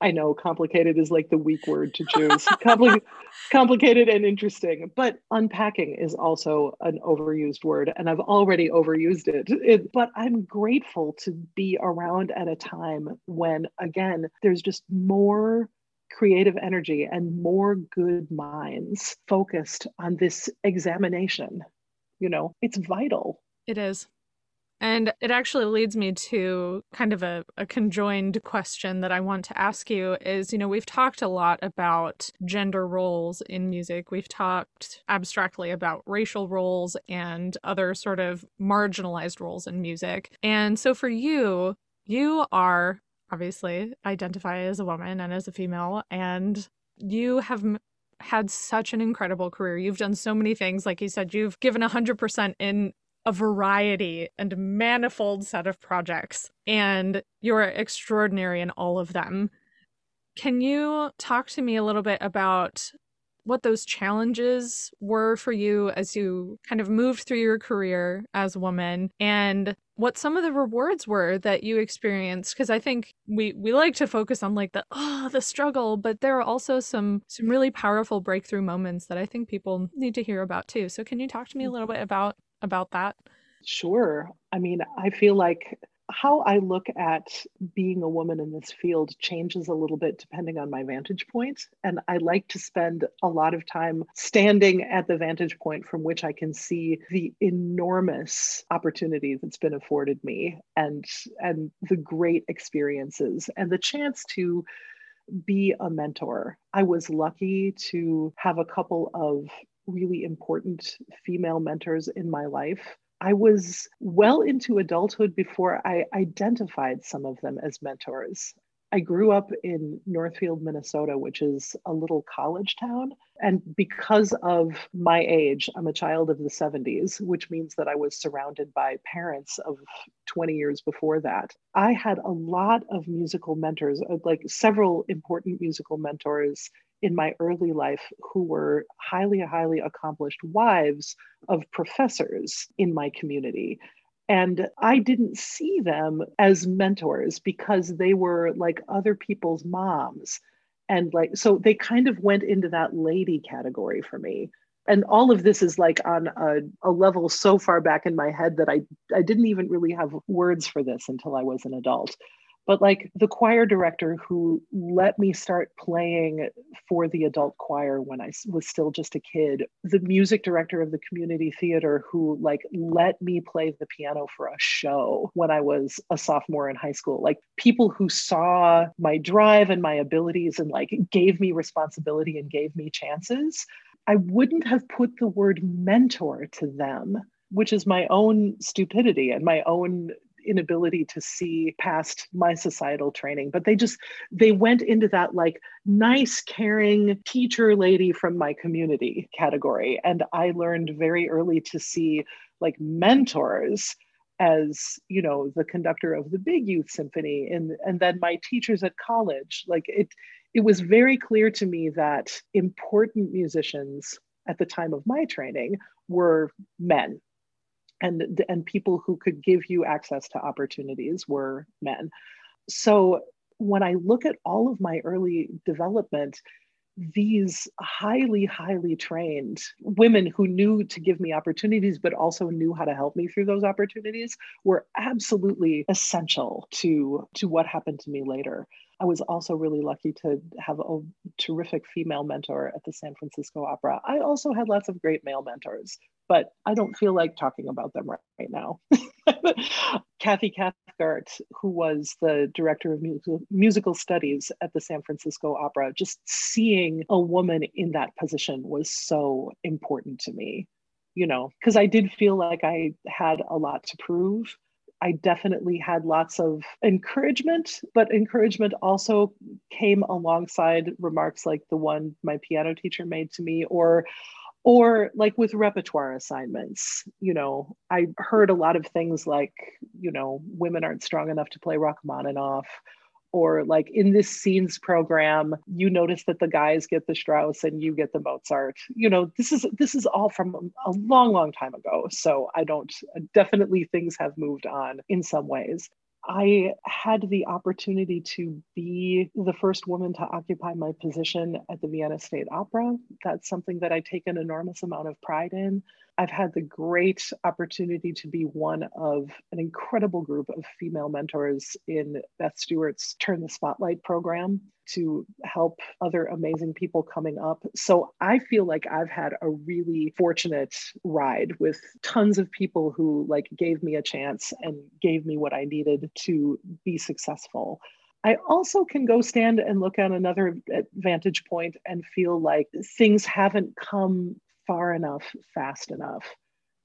S3: I know complicated is like the weak word to choose. Compli- complicated and interesting, but unpacking is also an overused word, and I've already overused it. it. But I'm grateful to be around at a time when, again, there's just more creative energy and more good minds focused on this examination. You know, it's vital.
S2: It is. And it actually leads me to kind of a, a conjoined question that I want to ask you is, you know, we've talked a lot about gender roles in music. We've talked abstractly about racial roles and other sort of marginalized roles in music. And so for you, you are obviously identify as a woman and as a female, and you have had such an incredible career. You've done so many things. Like you said, you've given 100% in a variety and manifold set of projects, and you're extraordinary in all of them. Can you talk to me a little bit about what those challenges were for you as you kind of moved through your career as a woman and what some of the rewards were that you experienced because I think we we like to focus on like the oh the struggle, but there are also some some really powerful breakthrough moments that I think people need to hear about too. So can you talk to me a little bit about about that?
S3: Sure. I mean, I feel like how I look at being a woman in this field changes a little bit depending on my vantage point. And I like to spend a lot of time standing at the vantage point from which I can see the enormous opportunity that's been afforded me and, and the great experiences and the chance to be a mentor. I was lucky to have a couple of really important female mentors in my life I was well into adulthood before I identified some of them as mentors. I grew up in Northfield, Minnesota, which is a little college town. And because of my age, I'm a child of the 70s, which means that I was surrounded by parents of 20 years before that. I had a lot of musical mentors, uh, like several important musical mentors in my early life who were highly, highly accomplished wives of professors in my community. And I didn't see them as mentors because they were like other people's moms. And like, so they kind of went into that lady category for me. And all of this is like on a, a level so far back in my head that I, I didn't even really have words for this until I was an adult but like the choir director who let me start playing for the adult choir when I was still just a kid, the music director of the community theater who like let me play the piano for a show when I was a sophomore in high school, like people who saw my drive and my abilities and like gave me responsibility and gave me chances. I wouldn't have put the word mentor to them which is my own stupidity and my own inability to see past my societal training but they just they went into that like nice caring teacher lady from my community category. And i learned very early to see like mentors as you know the conductor of the big youth symphony. And and then my teachers at college like it it was very clear to me that important musicians at the time of my training were men and and people who could give you access to opportunities were men. So when i look at all of my early development these highly highly trained women who knew to give me opportunities but also knew how to help me through those opportunities were absolutely essential to to what happened to me later. I was also really lucky to have a terrific female mentor at the San Francisco Opera. I also had lots of great male mentors, but I don't feel like talking about them right, right now. Kathy Cathcart, who was the director of musical, musical studies at the San Francisco Opera, just seeing a woman in that position was so important to me, you know, because I did feel like I had a lot to prove. I definitely had lots of encouragement, but encouragement also came alongside remarks like the one my piano teacher made to me, or or like with repertoire assignments you know i heard a lot of things like you know women aren't strong enough to play rachmaninoff or like in this scenes program you notice that the guys get the strauss and you get the mozart. You know this is this is all from a long long time ago. So i don't definitely things have moved on in some ways I had the opportunity to be the first woman to occupy my position at the Vienna State Opera. That's something that I take an enormous amount of pride in. I've had the great opportunity to be one of an incredible group of female mentors in Beth Stewart's Turn the Spotlight program to help other amazing people coming up. So I feel like I've had a really fortunate ride with tons of people who like gave me a chance and gave me what I needed to be successful. I also can go stand and look at another vantage point and feel like things haven't come far enough, fast enough.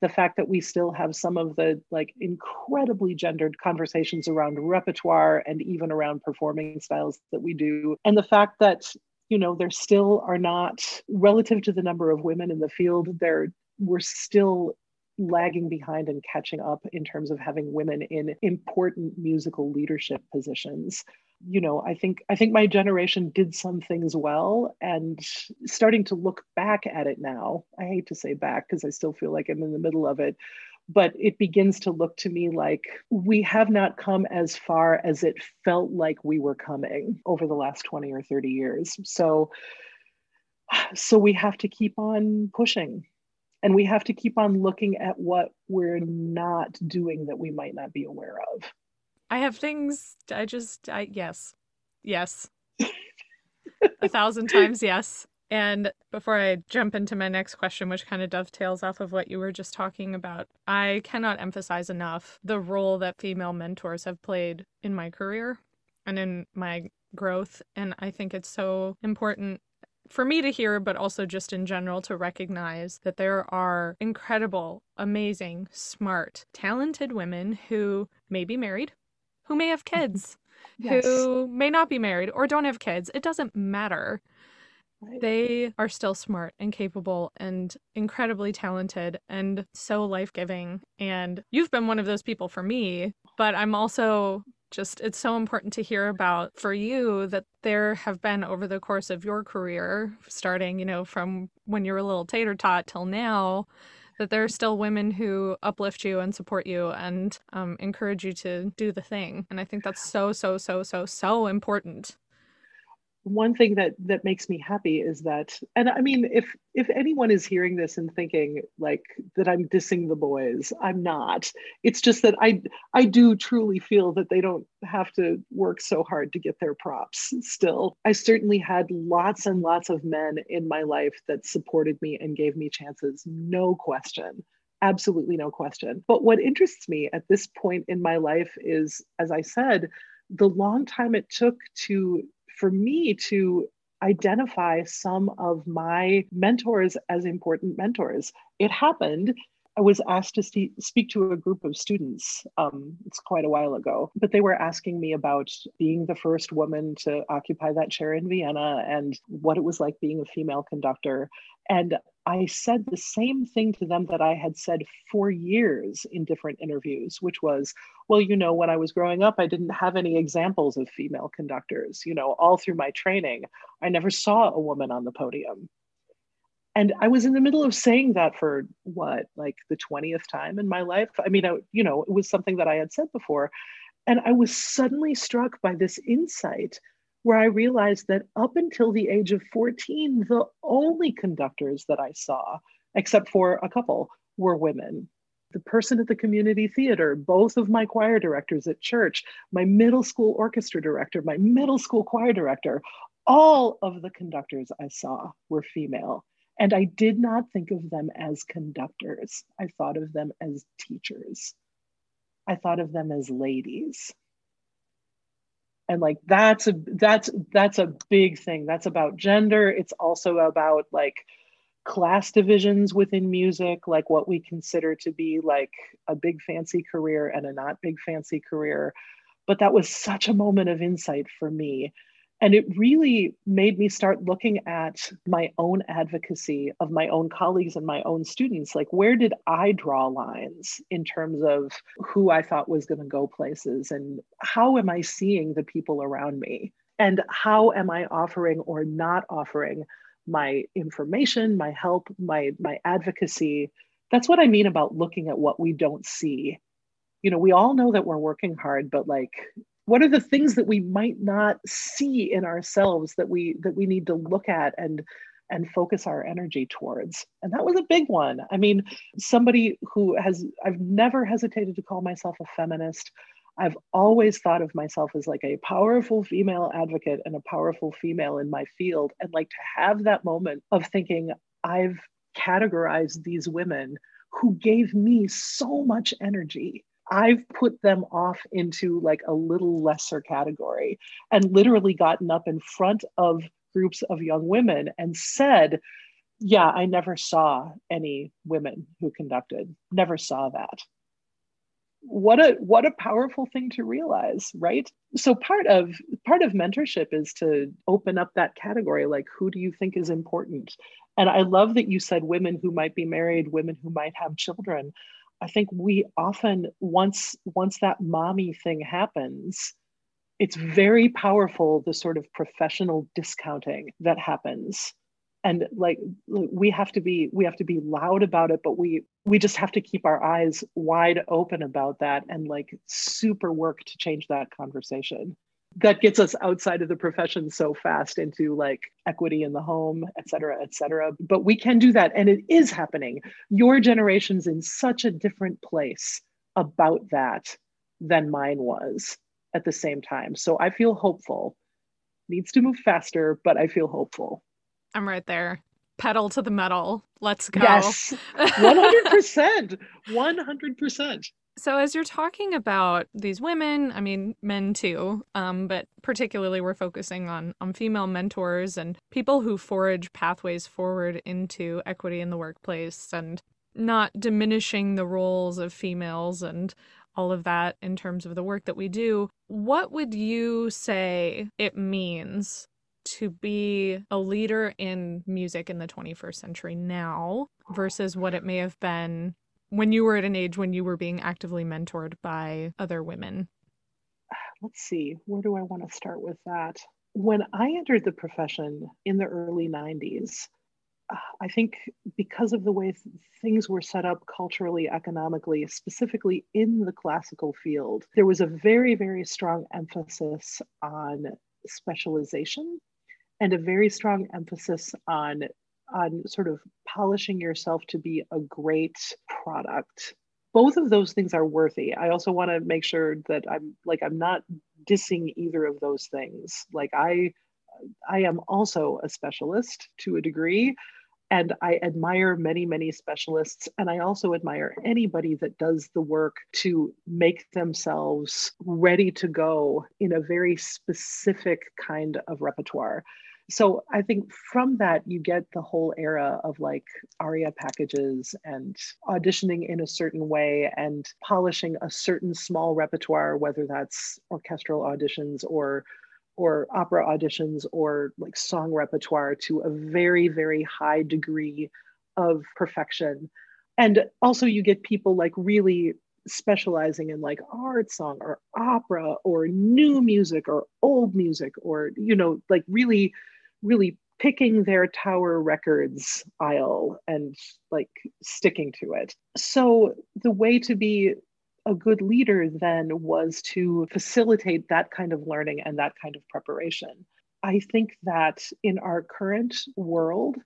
S3: The fact that we still have some of the like incredibly gendered conversations around repertoire and even around performing styles that we do, and the fact that you know there still are not relative to the number of women in the field there we're still lagging behind and catching up in terms of having women in important musical leadership positions you know i think i think my generation did some things well and starting to look back at it now i hate to say back because i still feel like i'm in the middle of it but it begins to look to me like we have not come as far as it felt like we were coming over the last 20 or 30 years. So so we have to keep on pushing and we have to keep on looking at what we're not doing that we might not be aware of
S2: i have things i just i yes yes a thousand times yes and before I jump into my next question, which kind of dovetails off of what you were just talking about, I cannot emphasize enough the role that female mentors have played in my career and in my growth. And I think it's so important for me to hear, but also just in general to recognize that there are incredible, amazing, smart, talented women who may be married, who may have mm-hmm. kids, yes. who may not be married or don't have kids. It doesn't matter they are still smart and capable and incredibly talented and so life giving. And you've been one of those people for me, but I'm also just, it's so important to hear about for you that there have been over the course of your career, starting, you know, from when you were a little tater tot till now, that there are still women who uplift you and support you and um, encourage you to do the thing. And I think that's so, so, so, so, so important
S3: one thing that that makes me happy is that and i mean if if anyone is hearing this and thinking like that i'm dissing the boys i'm not. It's just that i i do truly feel that they don't have to work so hard to get their props still. I certainly had lots and lots of men in my life that supported me and gave me chances. No question. Absolutely no question. But what interests me at this point in my life is as i said the long time it took to for me to identify some of my mentors as important mentors. It happened. I was asked to speak to a group of students. Um, it's quite a while ago, but they were asking me about being the first woman to occupy that chair in Vienna and what it was like being a female conductor. And I said the same thing to them that I had said for years in different interviews, which was, well, you know, when I was growing up, I didn't have any examples of female conductors. You know, all through my training, I never saw a woman on the podium. And I was in the middle of saying that for what, like the 20th time in my life? I mean, I, you know, it was something that I had said before. And I was suddenly struck by this insight where I realized that up until the age of 14, the only conductors that I saw, except for a couple, were women. The person at the community theater, both of my choir directors at church, my middle school orchestra director, my middle school choir director, all of the conductors I saw were female. And I did not think of them as conductors. I thought of them as teachers. I thought of them as ladies and like that's a that's that's a big thing. That's about gender. It's also about like class divisions within music like what we consider to be like a big fancy career and a not big fancy career. But that was such a moment of insight for me and it really made me start looking at my own advocacy of my own colleagues and my own students. Like, where did I draw lines in terms of who I thought was going to go places? And how am I seeing the people around me? And how am I offering or not offering my information, my help, my, my advocacy? That's what I mean about looking at what we don't see. You know, we all know that we're working hard, but like what are the things that we might not see in ourselves that we that we need to look at and and focus our energy towards? And that was a big one. I mean somebody who has i've never hesitated to call myself a feminist. I've always thought of myself as like a powerful female advocate and a powerful female in my field and like to have that moment of thinking i've categorized these women who gave me so much energy I've put them off into like a little lesser category and literally gotten up in front of groups of young women and said, Yeah, I never saw any women who conducted, never saw that. What a what a powerful thing to realize, right? So part of part of mentorship is to open up that category like who do you think is important? And I love that you said women who might be married, women who might have children. I think we often once once that mommy thing happens, it's very powerful the sort of professional discounting that happens. and like we have to be we have to be loud about it but we we just have to keep our eyes wide open about that and like super work to change that conversation that gets us outside of the profession so fast into like equity in the home et cetera et cetera but we can do that and it is happening your generation's in such a different place about that than mine was at the same time so i feel hopeful needs to move faster but i feel hopeful
S2: I'm right there. Pedal to the metal. Let's go.
S3: Yes. 100%. 100%.
S2: So, as you're talking about these women, I mean, men too, um, but particularly we're focusing on, on female mentors and people who forage pathways forward into equity in the workplace and not diminishing the roles of females and all of that in terms of the work that we do. What would you say it means to be a leader in music in the 21st century now versus what it may have been when you were at an age when you were being actively mentored by other women?
S3: Let's see, where do I want to start with that? When I entered the profession in the early 90s, uh, I think because of the way things were set up culturally, economically, specifically in the classical field, there was a very, very strong emphasis on specialization and a very strong emphasis on on sort of polishing yourself to be a great product. Both of those things are worthy. I also want to make sure that i'm like i'm not dissing either of those things. Like i i am also a specialist to a degree and i admire many many specialists and i also admire anybody that does the work to make themselves ready to go in a very specific kind of repertoire so I think from that you get the whole era of like aria packages and auditioning in a certain way and polishing a certain small repertoire, whether that's orchestral auditions or or opera auditions or like song repertoire to a very very high degree of perfection. And also you get people like really specializing in like art song or opera or new music or old music or you know like really really picking their tower records aisle and like sticking to it. So the way to be a good leader then was to facilitate that kind of learning and that kind of preparation. I think that in our current world,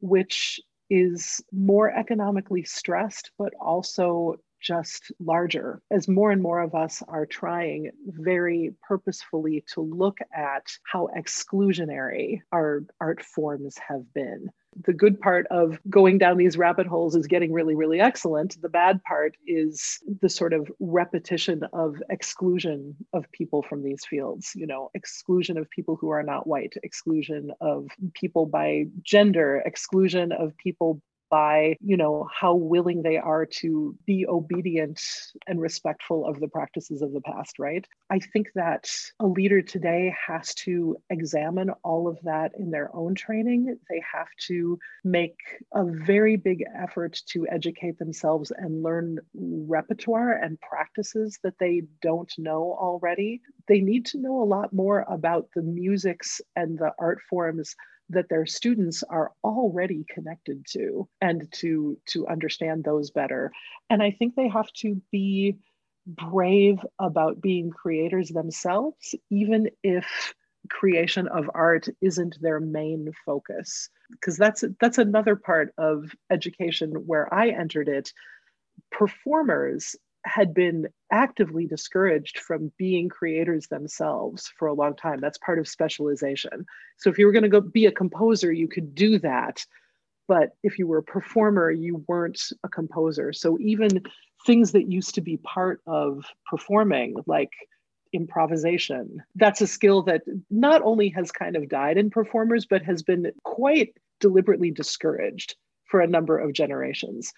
S3: which is more economically stressed, but also just larger as more and more of us are trying very purposefully to look at how exclusionary our art forms have been. The good part of going down these rabbit holes is getting really, really excellent. The bad part is the sort of repetition of exclusion of people from these fields, you know, exclusion of people who are not white, exclusion of people by gender, exclusion of people by you know how willing they are to be obedient and respectful of the practices of the past right? I think that a leader today has to examine all of that in their own training. They have to make a very big effort to educate themselves and learn repertoire and practices that they don't know already. They need to know a lot more about the musics and the art forms that their students are already connected to and to to understand those better. And i think they have to be brave about being creators themselves even if creation of art isn't their main focus. Because that's that's another part of education where i entered it. Performers had been actively discouraged from being creators themselves for a long time. That's part of specialization. So if you were going to go be a composer, you could do that. But if you were a performer, you weren't a composer. So even things that used to be part of performing, like improvisation, that's a skill that not only has kind of died in performers, but has been quite deliberately discouraged for a number of generations.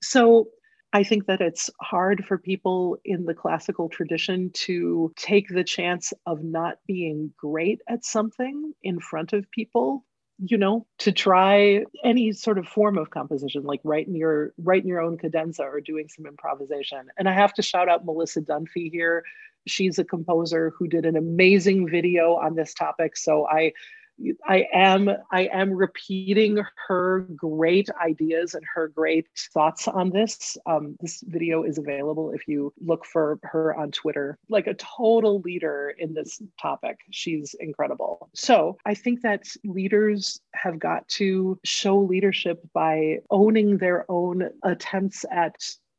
S3: So I think that it's hard for people in the classical tradition to take the chance of not being great at something in front of people you know to try any sort of form of composition like writing your writing your own cadenza or doing some improvisation. And i have to shout out melissa dunphy here. She's a composer who did an amazing video on this topic. So i I am I am repeating her great ideas and her great thoughts on this. Um, this video is available if you look for her on Twitter, like a total leader in this topic. She's incredible. So I think that leaders have got to show leadership by owning their own attempts at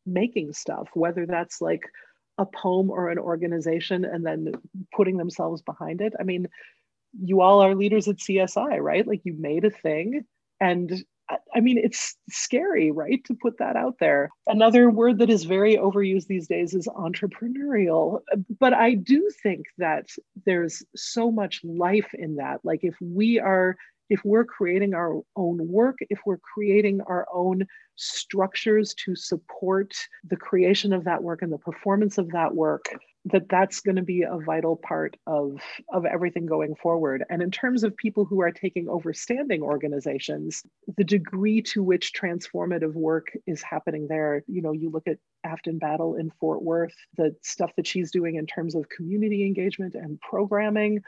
S3: making stuff, whether that's like a poem or an organization and then putting themselves behind it. I mean, you all are leaders at CSI, right? Like you made a thing and I mean, it's scary, right, to put that out there. Another word that is very overused these days is entrepreneurial. But I do think that there's so much life in that. Like, if we are if we're creating our own work, if we're creating our own structures to support the creation of that work and the performance of that work, that that's going to be a vital part of, of everything going forward. And in terms of people who are taking over standing organizations, the degree to which transformative work is happening there, you know, you look at Afton Battle in Fort Worth, the stuff that she's doing in terms of community engagement and programming,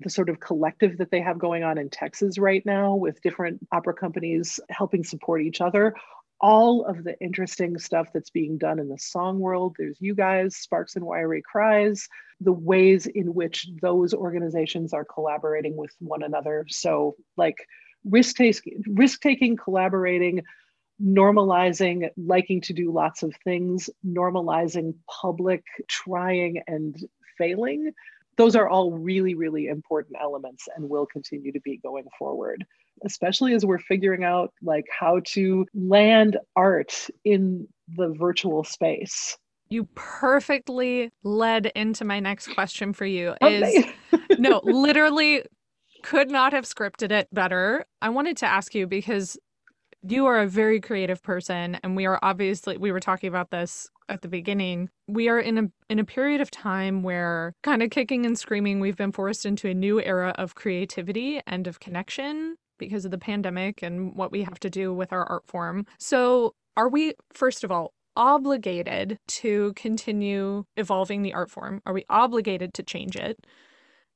S3: the sort of collective that they have going on in Texas right now with different opera companies helping support each other. All of the interesting stuff that's being done in the song world. There's you guys, Sparks and Wiry Cries, the ways in which those organizations are collaborating with one another. So, like risk taking, risk taking, collaborating, normalizing liking to do lots of things, normalizing public trying and failing those are all really, really important elements and will continue to be going forward, especially as we're figuring out like how to land art in the virtual space.
S2: You perfectly led into my next question for you is no, literally could not have scripted it better. I wanted to ask you because you are a very creative person and we are obviously we were talking about this at the beginning we are in a in a period of time where kind of kicking and screaming we've been forced into a new era of creativity and of connection because of the pandemic and what we have to do with our art form so are we first of all obligated to continue evolving the art form are we obligated to change it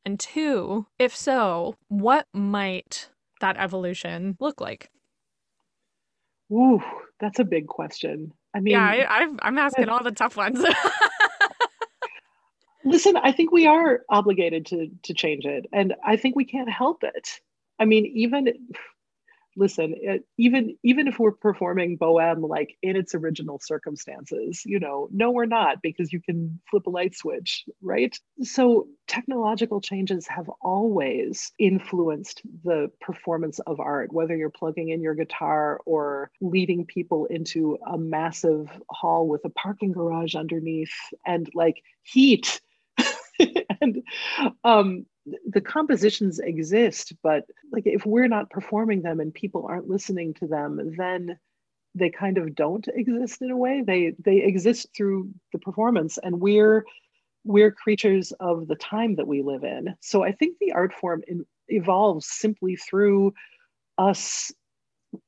S2: and two if so what might that evolution look like
S3: Ooh, that's a big question. I mean,
S2: yeah, I, I'm asking all the tough ones.
S3: listen, I think we are obligated to to change it, and I think we can't help it. I mean, even listen it, even even if we're performing Bohème like in its original circumstances you know no we're not because you can flip a light switch right? So technological changes have always influenced the performance of art whether you're plugging in your guitar or leading people into a massive hall with a parking garage underneath and like heat. And um the compositions exist but like if we're not performing them and people aren't listening to them then they kind of don't exist in a way. They they exist through the performance and we're we're creatures of the time that we live in. So i think the art form in, evolves simply through us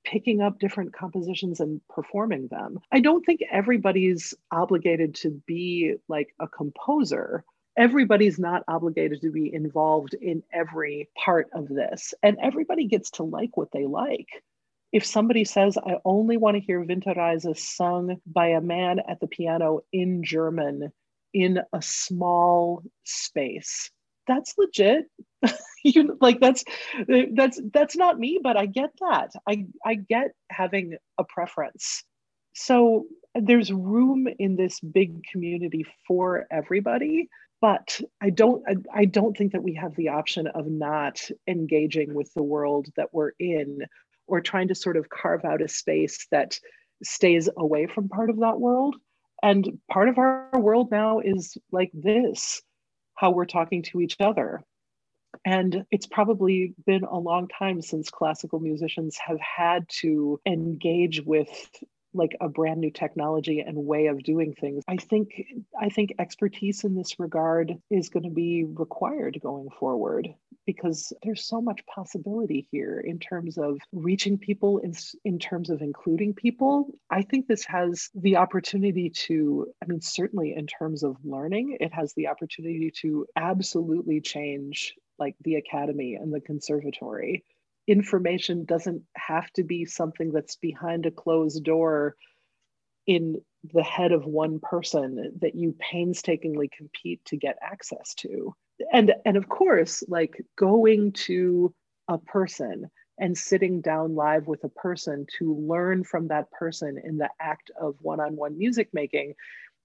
S3: picking up different compositions and performing them. I don't think everybody's obligated to be like a composer everybody's not obligated to be involved in every part of this. And everybody gets to like what they like. If somebody says i only want to hear winterreise sung by a man at the piano in german in a small space that's legit. You like that's that's that's not me but i get that. I i get having a preference. So there's room in this big community for everybody but i don't I, I, don't think that we have the option of not engaging with the world that we're in or trying to sort of carve out a space that stays away from part of that world. And part of our world now is like this how we're talking to each other. And it's probably been a long time since classical musicians have had to engage with like a brand new technology and way of doing things. I think I think expertise in this regard is going to be required going forward because there's so much possibility here in terms of reaching people in, in terms of including people. I think this has the opportunity to I mean certainly in terms of learning, it has the opportunity to absolutely change like the academy and the conservatory. Information doesn't have to be something that's behind a closed door in the head of one person that you painstakingly compete to get access to. And and of course, like going to a person and sitting down live with a person to learn from that person in the act of one-on-one music making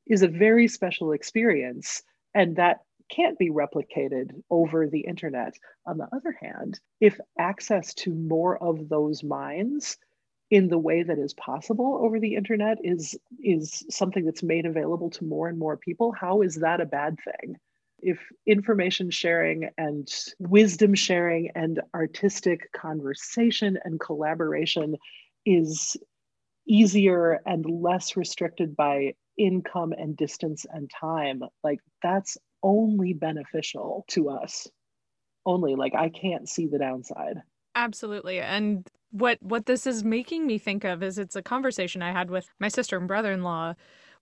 S3: is a very special experience and that can't be replicated over the internet. On the other hand, if access to more of those minds in the way that is possible over the internet is is something that's made available to more and more people, how is that a bad thing? If information sharing and wisdom sharing and artistic conversation and collaboration is easier and less restricted by income and distance and time, like that's only beneficial to us. Only like I can't see the downside.
S2: Absolutely. And what what this is making me think of is it's a conversation I had with my sister and brother-in-law.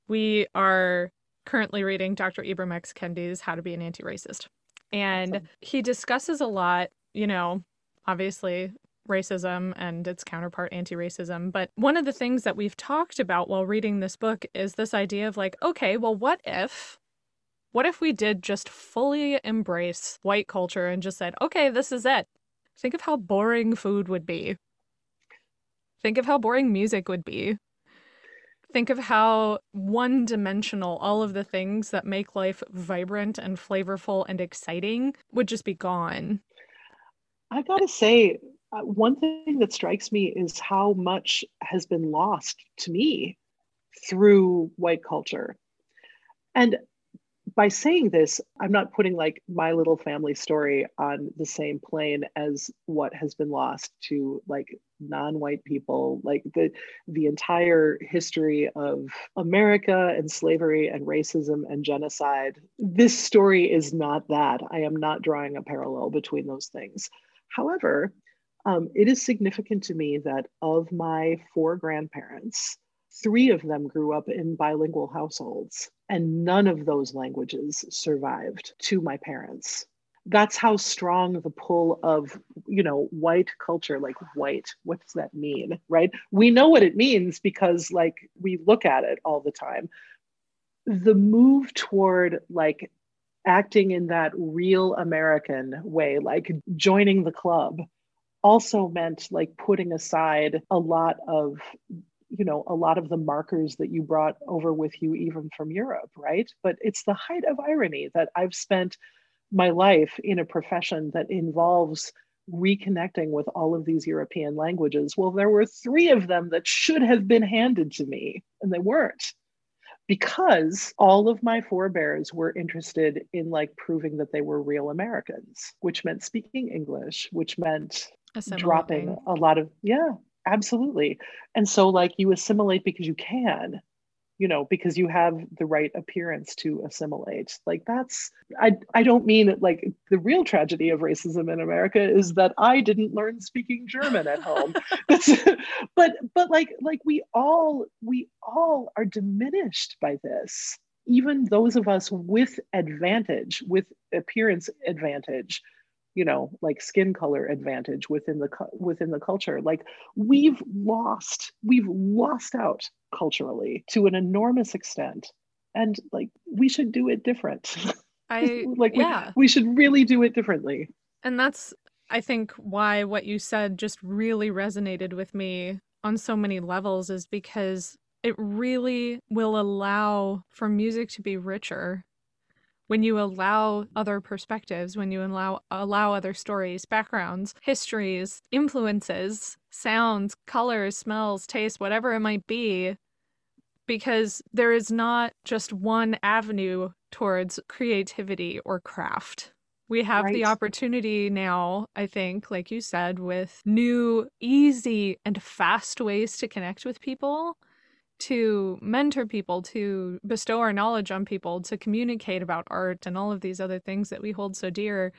S2: We are currently reading Dr. Ibram X. Kendi's How to Be an Anti-Racist. And awesome. he discusses a lot, you know, obviously racism and its counterpart anti-racism but one of the things that we've talked about while reading this book is this idea of like okay well what if what if we did just fully embrace white culture and just said okay this is it. Think of how boring food would be. Think of how boring music would be. Think of how one dimensional all of the things that make life vibrant and flavorful and exciting would just be gone.
S3: I gotta say, uh, one thing that strikes me is how much has been lost to me through white culture. And by saying this, I'm not putting like my little family story on the same plane as what has been lost to like non-white people, like the the entire history of America and slavery and racism and genocide. This story is not that. I am not drawing a parallel between those things. However, um, it is significant to me that of my four grandparents, three of them grew up in bilingual households, and none of those languages survived to my parents. That's how strong the pull of, you know, white culture, like white, what does that mean, right? We know what it means because, like, we look at it all the time. The move toward, like, acting in that real American way, like joining the club, also meant like putting aside a lot of you know a lot of the markers that you brought over with you even from Europe right? But it's the height of irony that I've spent my life in a profession that involves reconnecting with all of these European languages. Well there were 3 of them that should have been handed to me and they weren't because all of my forebears were interested in like proving that they were real Americans, which meant speaking English, which meant dropping a lot of yeah absolutely. And so like you assimilate because you can you know because you have the right appearance to assimilate. Like that's i i don't mean it like the real tragedy of racism in america is that i didn't learn speaking german at home. But but like like we all we all are diminished by this. Even those of us with advantage with appearance advantage you know like skin color advantage within the within the culture. Like we've lost we've lost out culturally to an enormous extent. And like we should do it different.
S2: I
S3: like
S2: yeah.
S3: we, we should really do it differently.
S2: And that's i think why what you said just really resonated with me on so many levels is because it really will allow for music to be richer when you allow other perspectives, when you allow allow other stories, backgrounds, histories, influences, sounds, colors, smells, taste, whatever it might be, because there is not just one avenue towards creativity or craft. We have right. the opportunity now, I think, like you said, with new, easy, and fast ways to connect with people to mentor people, to bestow our knowledge on people, to communicate about art and all of these other things that we hold so dear,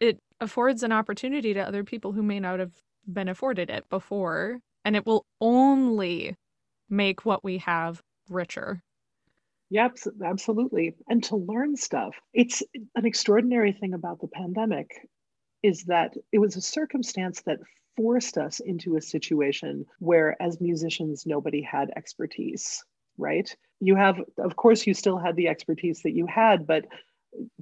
S2: it affords an opportunity to other people who may not have been afforded it before. And it will only make what we have richer.
S3: Yep, absolutely. And to learn stuff. It's an extraordinary thing about the pandemic is that it was a circumstance that forced us into a situation where, as musicians, nobody had expertise, right? You have, of course, you still had the expertise that you had, but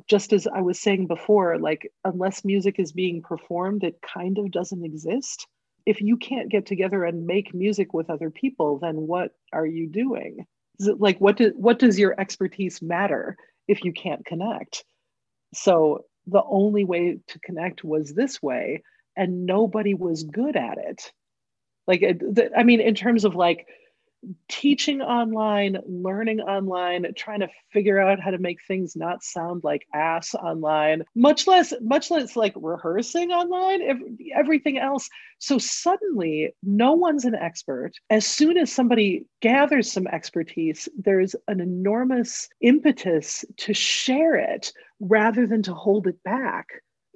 S3: just as I was saying before, like, unless music is being performed, it kind of doesn't exist. If you can't get together and make music with other people, then what are you doing? like what do, what does your expertise matter if you can't connect so the only way to connect was this way and nobody was good at it like i mean in terms of like teaching online, learning online, trying to figure out how to make things not sound like ass online, much less, much less like rehearsing online, everything else. So suddenly, no one's an expert. As soon as somebody gathers some expertise, there's an enormous impetus to share it rather than to hold it back.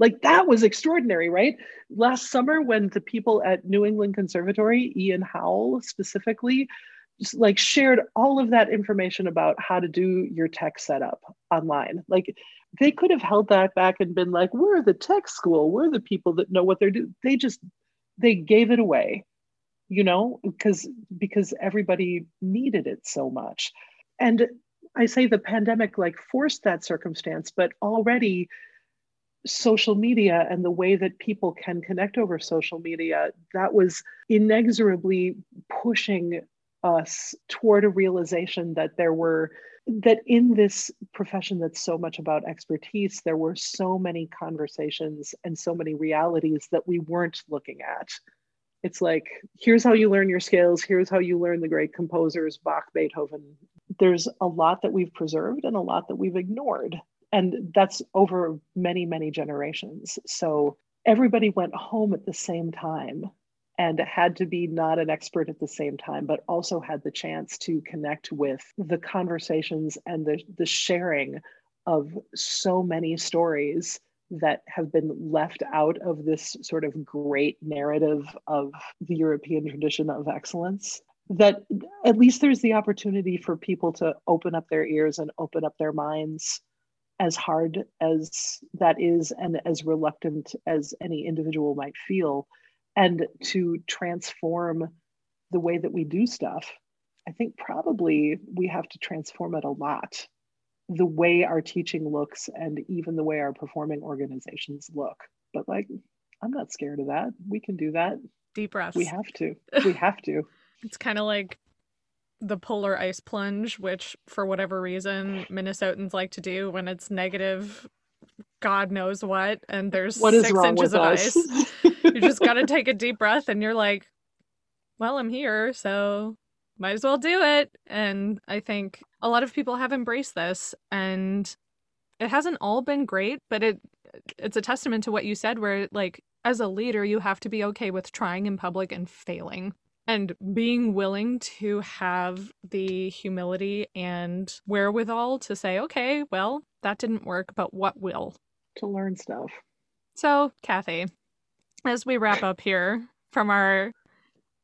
S3: Like that was extraordinary, right? Last summer, when the people at New England Conservatory, Ian Howell specifically, like shared all of that information about how to do your tech setup online. Like they could have held that back and been like, we're the tech school, we're the people that know what they're doing. They just they gave it away, you know, because because everybody needed it so much. And I say the pandemic like forced that circumstance, but already social media and the way that people can connect over social media that was inexorably pushing us toward a realization that there were that in this profession that's so much about expertise there were so many conversations and so many realities that we weren't looking at. It's like here's how you learn your scales here's how you learn the great composers bach beethoven. There's a lot that we've preserved and a lot that we've ignored and that's over many many generations so everybody went home at the same time and had to be not an expert at the same time, but also had the chance to connect with the conversations and the, the sharing of so many stories that have been left out of this sort of great narrative of the European tradition of excellence. That at least there's the opportunity for people to open up their ears and open up their minds as hard as that is and as reluctant as any individual might feel and to transform the way that we do stuff, I think probably we have to transform it a lot. The way our teaching looks and even the way our performing organizations look. But like, I'm not scared of that. We can do that.
S2: Deep breath
S3: We have to. We have to.
S2: it's kind of like the polar ice plunge, which for whatever reason Minnesotans like to do when it's negative God knows what, and there's what six inches of us? ice. you just got to take a deep breath and you're like, well, I'm here, so might as well do it. And I think a lot of people have embraced this and it hasn't all been great, but it it's a testament to what you said where like as a leader you have to be okay with trying in public and failing and being willing to have the humility and wherewithal to say, okay, well, that didn't work, but what will?
S3: To learn stuff.
S2: So, Kathy, as we wrap up here from our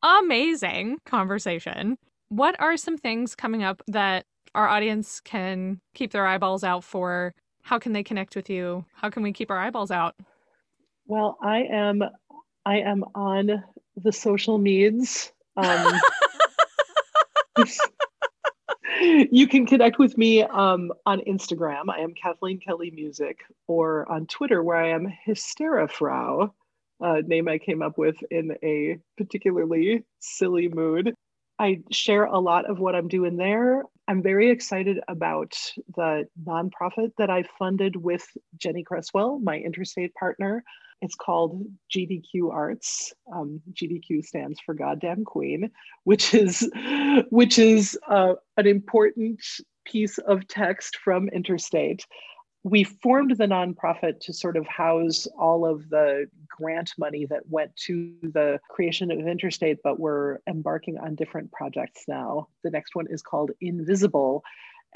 S2: amazing conversation, what are some things coming up that our audience can keep their eyeballs out for? How can they connect with you? How can we keep our eyeballs out?
S3: Well, I am I am on the social medias. Um, you can connect with me um, on Instagram. I am Kathleen Kelly Music, or on Twitter, where I am Hysterafrau uh, name I came up with in a particularly silly mood. I share a lot of what I'm doing there. I'm very excited about the nonprofit that I funded with Jenny Cresswell, my interstate partner. It's called GDQ Arts. Um, GDQ stands for Goddamn Queen, which is which is uh, an important piece of text from Interstate we formed the nonprofit to sort of house all of the grant money that went to the creation of Interstate, but we're embarking on different projects now. The next one is called Invisible,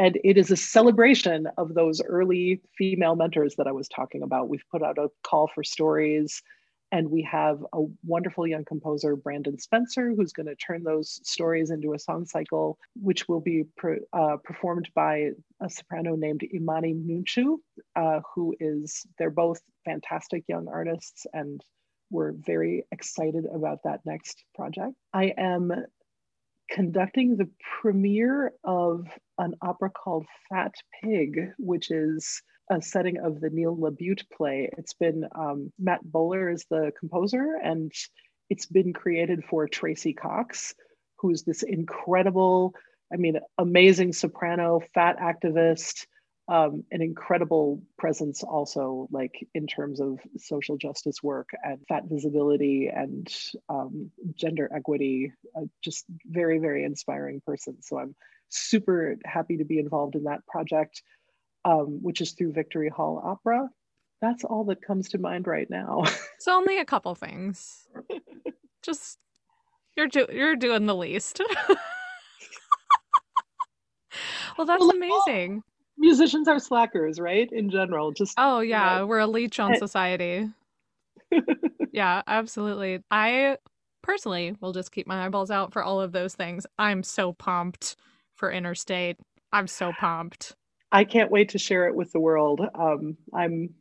S3: and it is a celebration of those early female mentors that I was talking about. We've put out a call for stories and we have a wonderful young composer, Brandon Spencer, who's going to turn those stories into a song cycle, which will be uh, performed by a soprano named Imani Munchu, uh, who is, they're both fantastic young artists, and we're very excited about that next project. I am conducting the premiere of an opera called Fat Pig, which is a setting of the Neil LaBute play. It's been um, Matt Boehler is the composer, and it's been created for Tracy Cox, who's this incredible, I mean, amazing soprano, fat activist, um, an incredible presence also, like in terms of social justice work and fat visibility and um, gender equity. Uh, just very, very inspiring person. So I'm super happy to be involved in that project um, which is through Victory Hall Opera. That's all that comes to mind right now.
S4: so only a couple things. Just you're do- you're doing the least. well, that's well, amazing.
S3: Musicians are slackers, right? In general, just
S4: oh yeah, you know. we're a leech on society. yeah, absolutely. I personally will just keep my eyeballs out for all of those things. I'm so pumped for Interstate. I'm so pumped.
S3: I can't wait to share it with the world. Um, I'm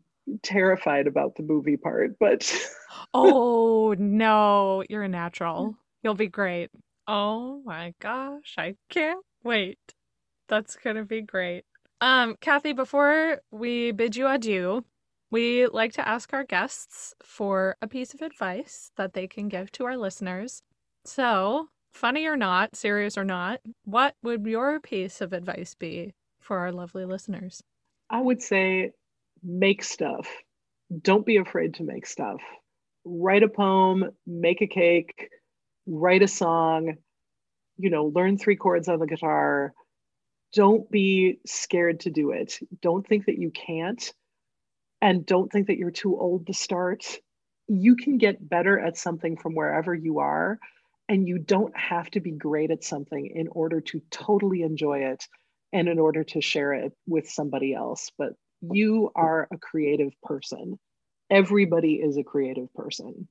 S3: terrified about the movie part, but
S4: oh no, you're a natural. You'll be great. Oh my gosh, I can't wait. That's gonna be great. Um, Kathy, before we bid you adieu, we like to ask our guests for a piece of advice that they can give to our listeners. So, funny or not, serious or not, what would your piece of advice be for our lovely listeners?
S3: I would say make stuff. Don't be afraid to make stuff. Write a poem, make a cake, write a song, you know, learn three chords on the guitar. Don't be scared to do it. Don't think that you can't. And don't think that you're too old to start. You can get better at something from wherever you are. And you don't have to be great at something in order to totally enjoy it and in order to share it with somebody else. But you are a creative person. Everybody is a creative person.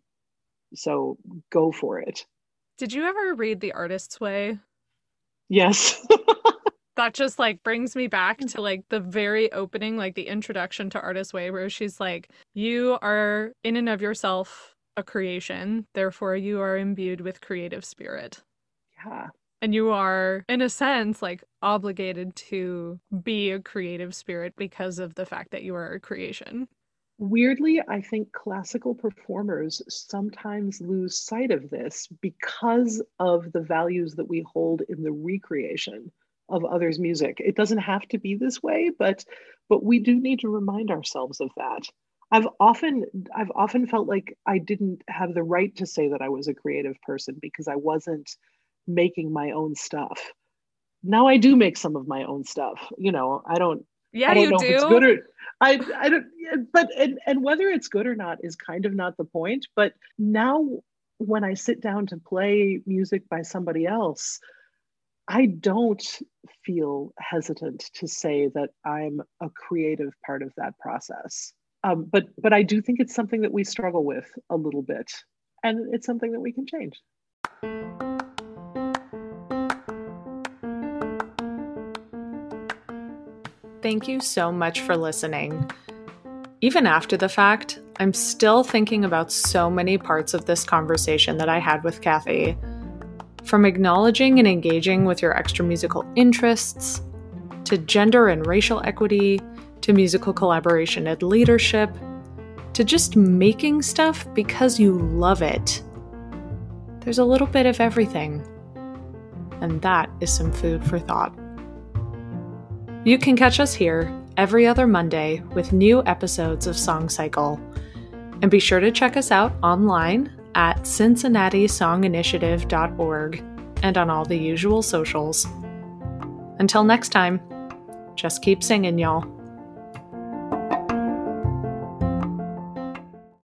S3: So go for it.
S4: Did you ever read The Artist's Way?
S3: Yes.
S4: that just like brings me back mm. to like the very opening, like the introduction to Artist Way, where she's like, You are in and of yourself a creation, therefore you are imbued with creative spirit.
S3: Yeah.
S4: And you are in a sense like obligated to be a creative spirit because of the fact that you are a creation.
S3: Weirdly i think classical performers sometimes lose sight of this because of the values that we hold in the recreation of others music it doesn't have to be this way but but we do need to remind ourselves of that i've often i've often felt like i didn't have the right to say that i was a creative person because i wasn't making my own stuff. Now I do make some of my own stuff. You know, I don't.
S4: Yeah,
S3: I
S4: don't you know do. If it's good
S3: or, I I don't. But and and whether it's good or not is kind of not the point. But now when I sit down to play music by somebody else, I don't feel hesitant to say that I'm a creative part of that process. Um, but but I do think it's something that we struggle with a little bit, and it's something that we can change.
S2: Thank you so much for listening. Even after the fact, I'm still thinking about so many parts of this conversation that I had with Kathy. From acknowledging and engaging with your extra musical interests, to gender and racial equity, to musical collaboration and leadership, to just making stuff because you love it. There's a little bit of everything. And that is some food for thought. You can catch us here every other Monday with new episodes of Song Cycle. And be sure to check us out online at cincinnati-songinitiative.org and on all the usual socials. Until next time, just keep singing, y'all.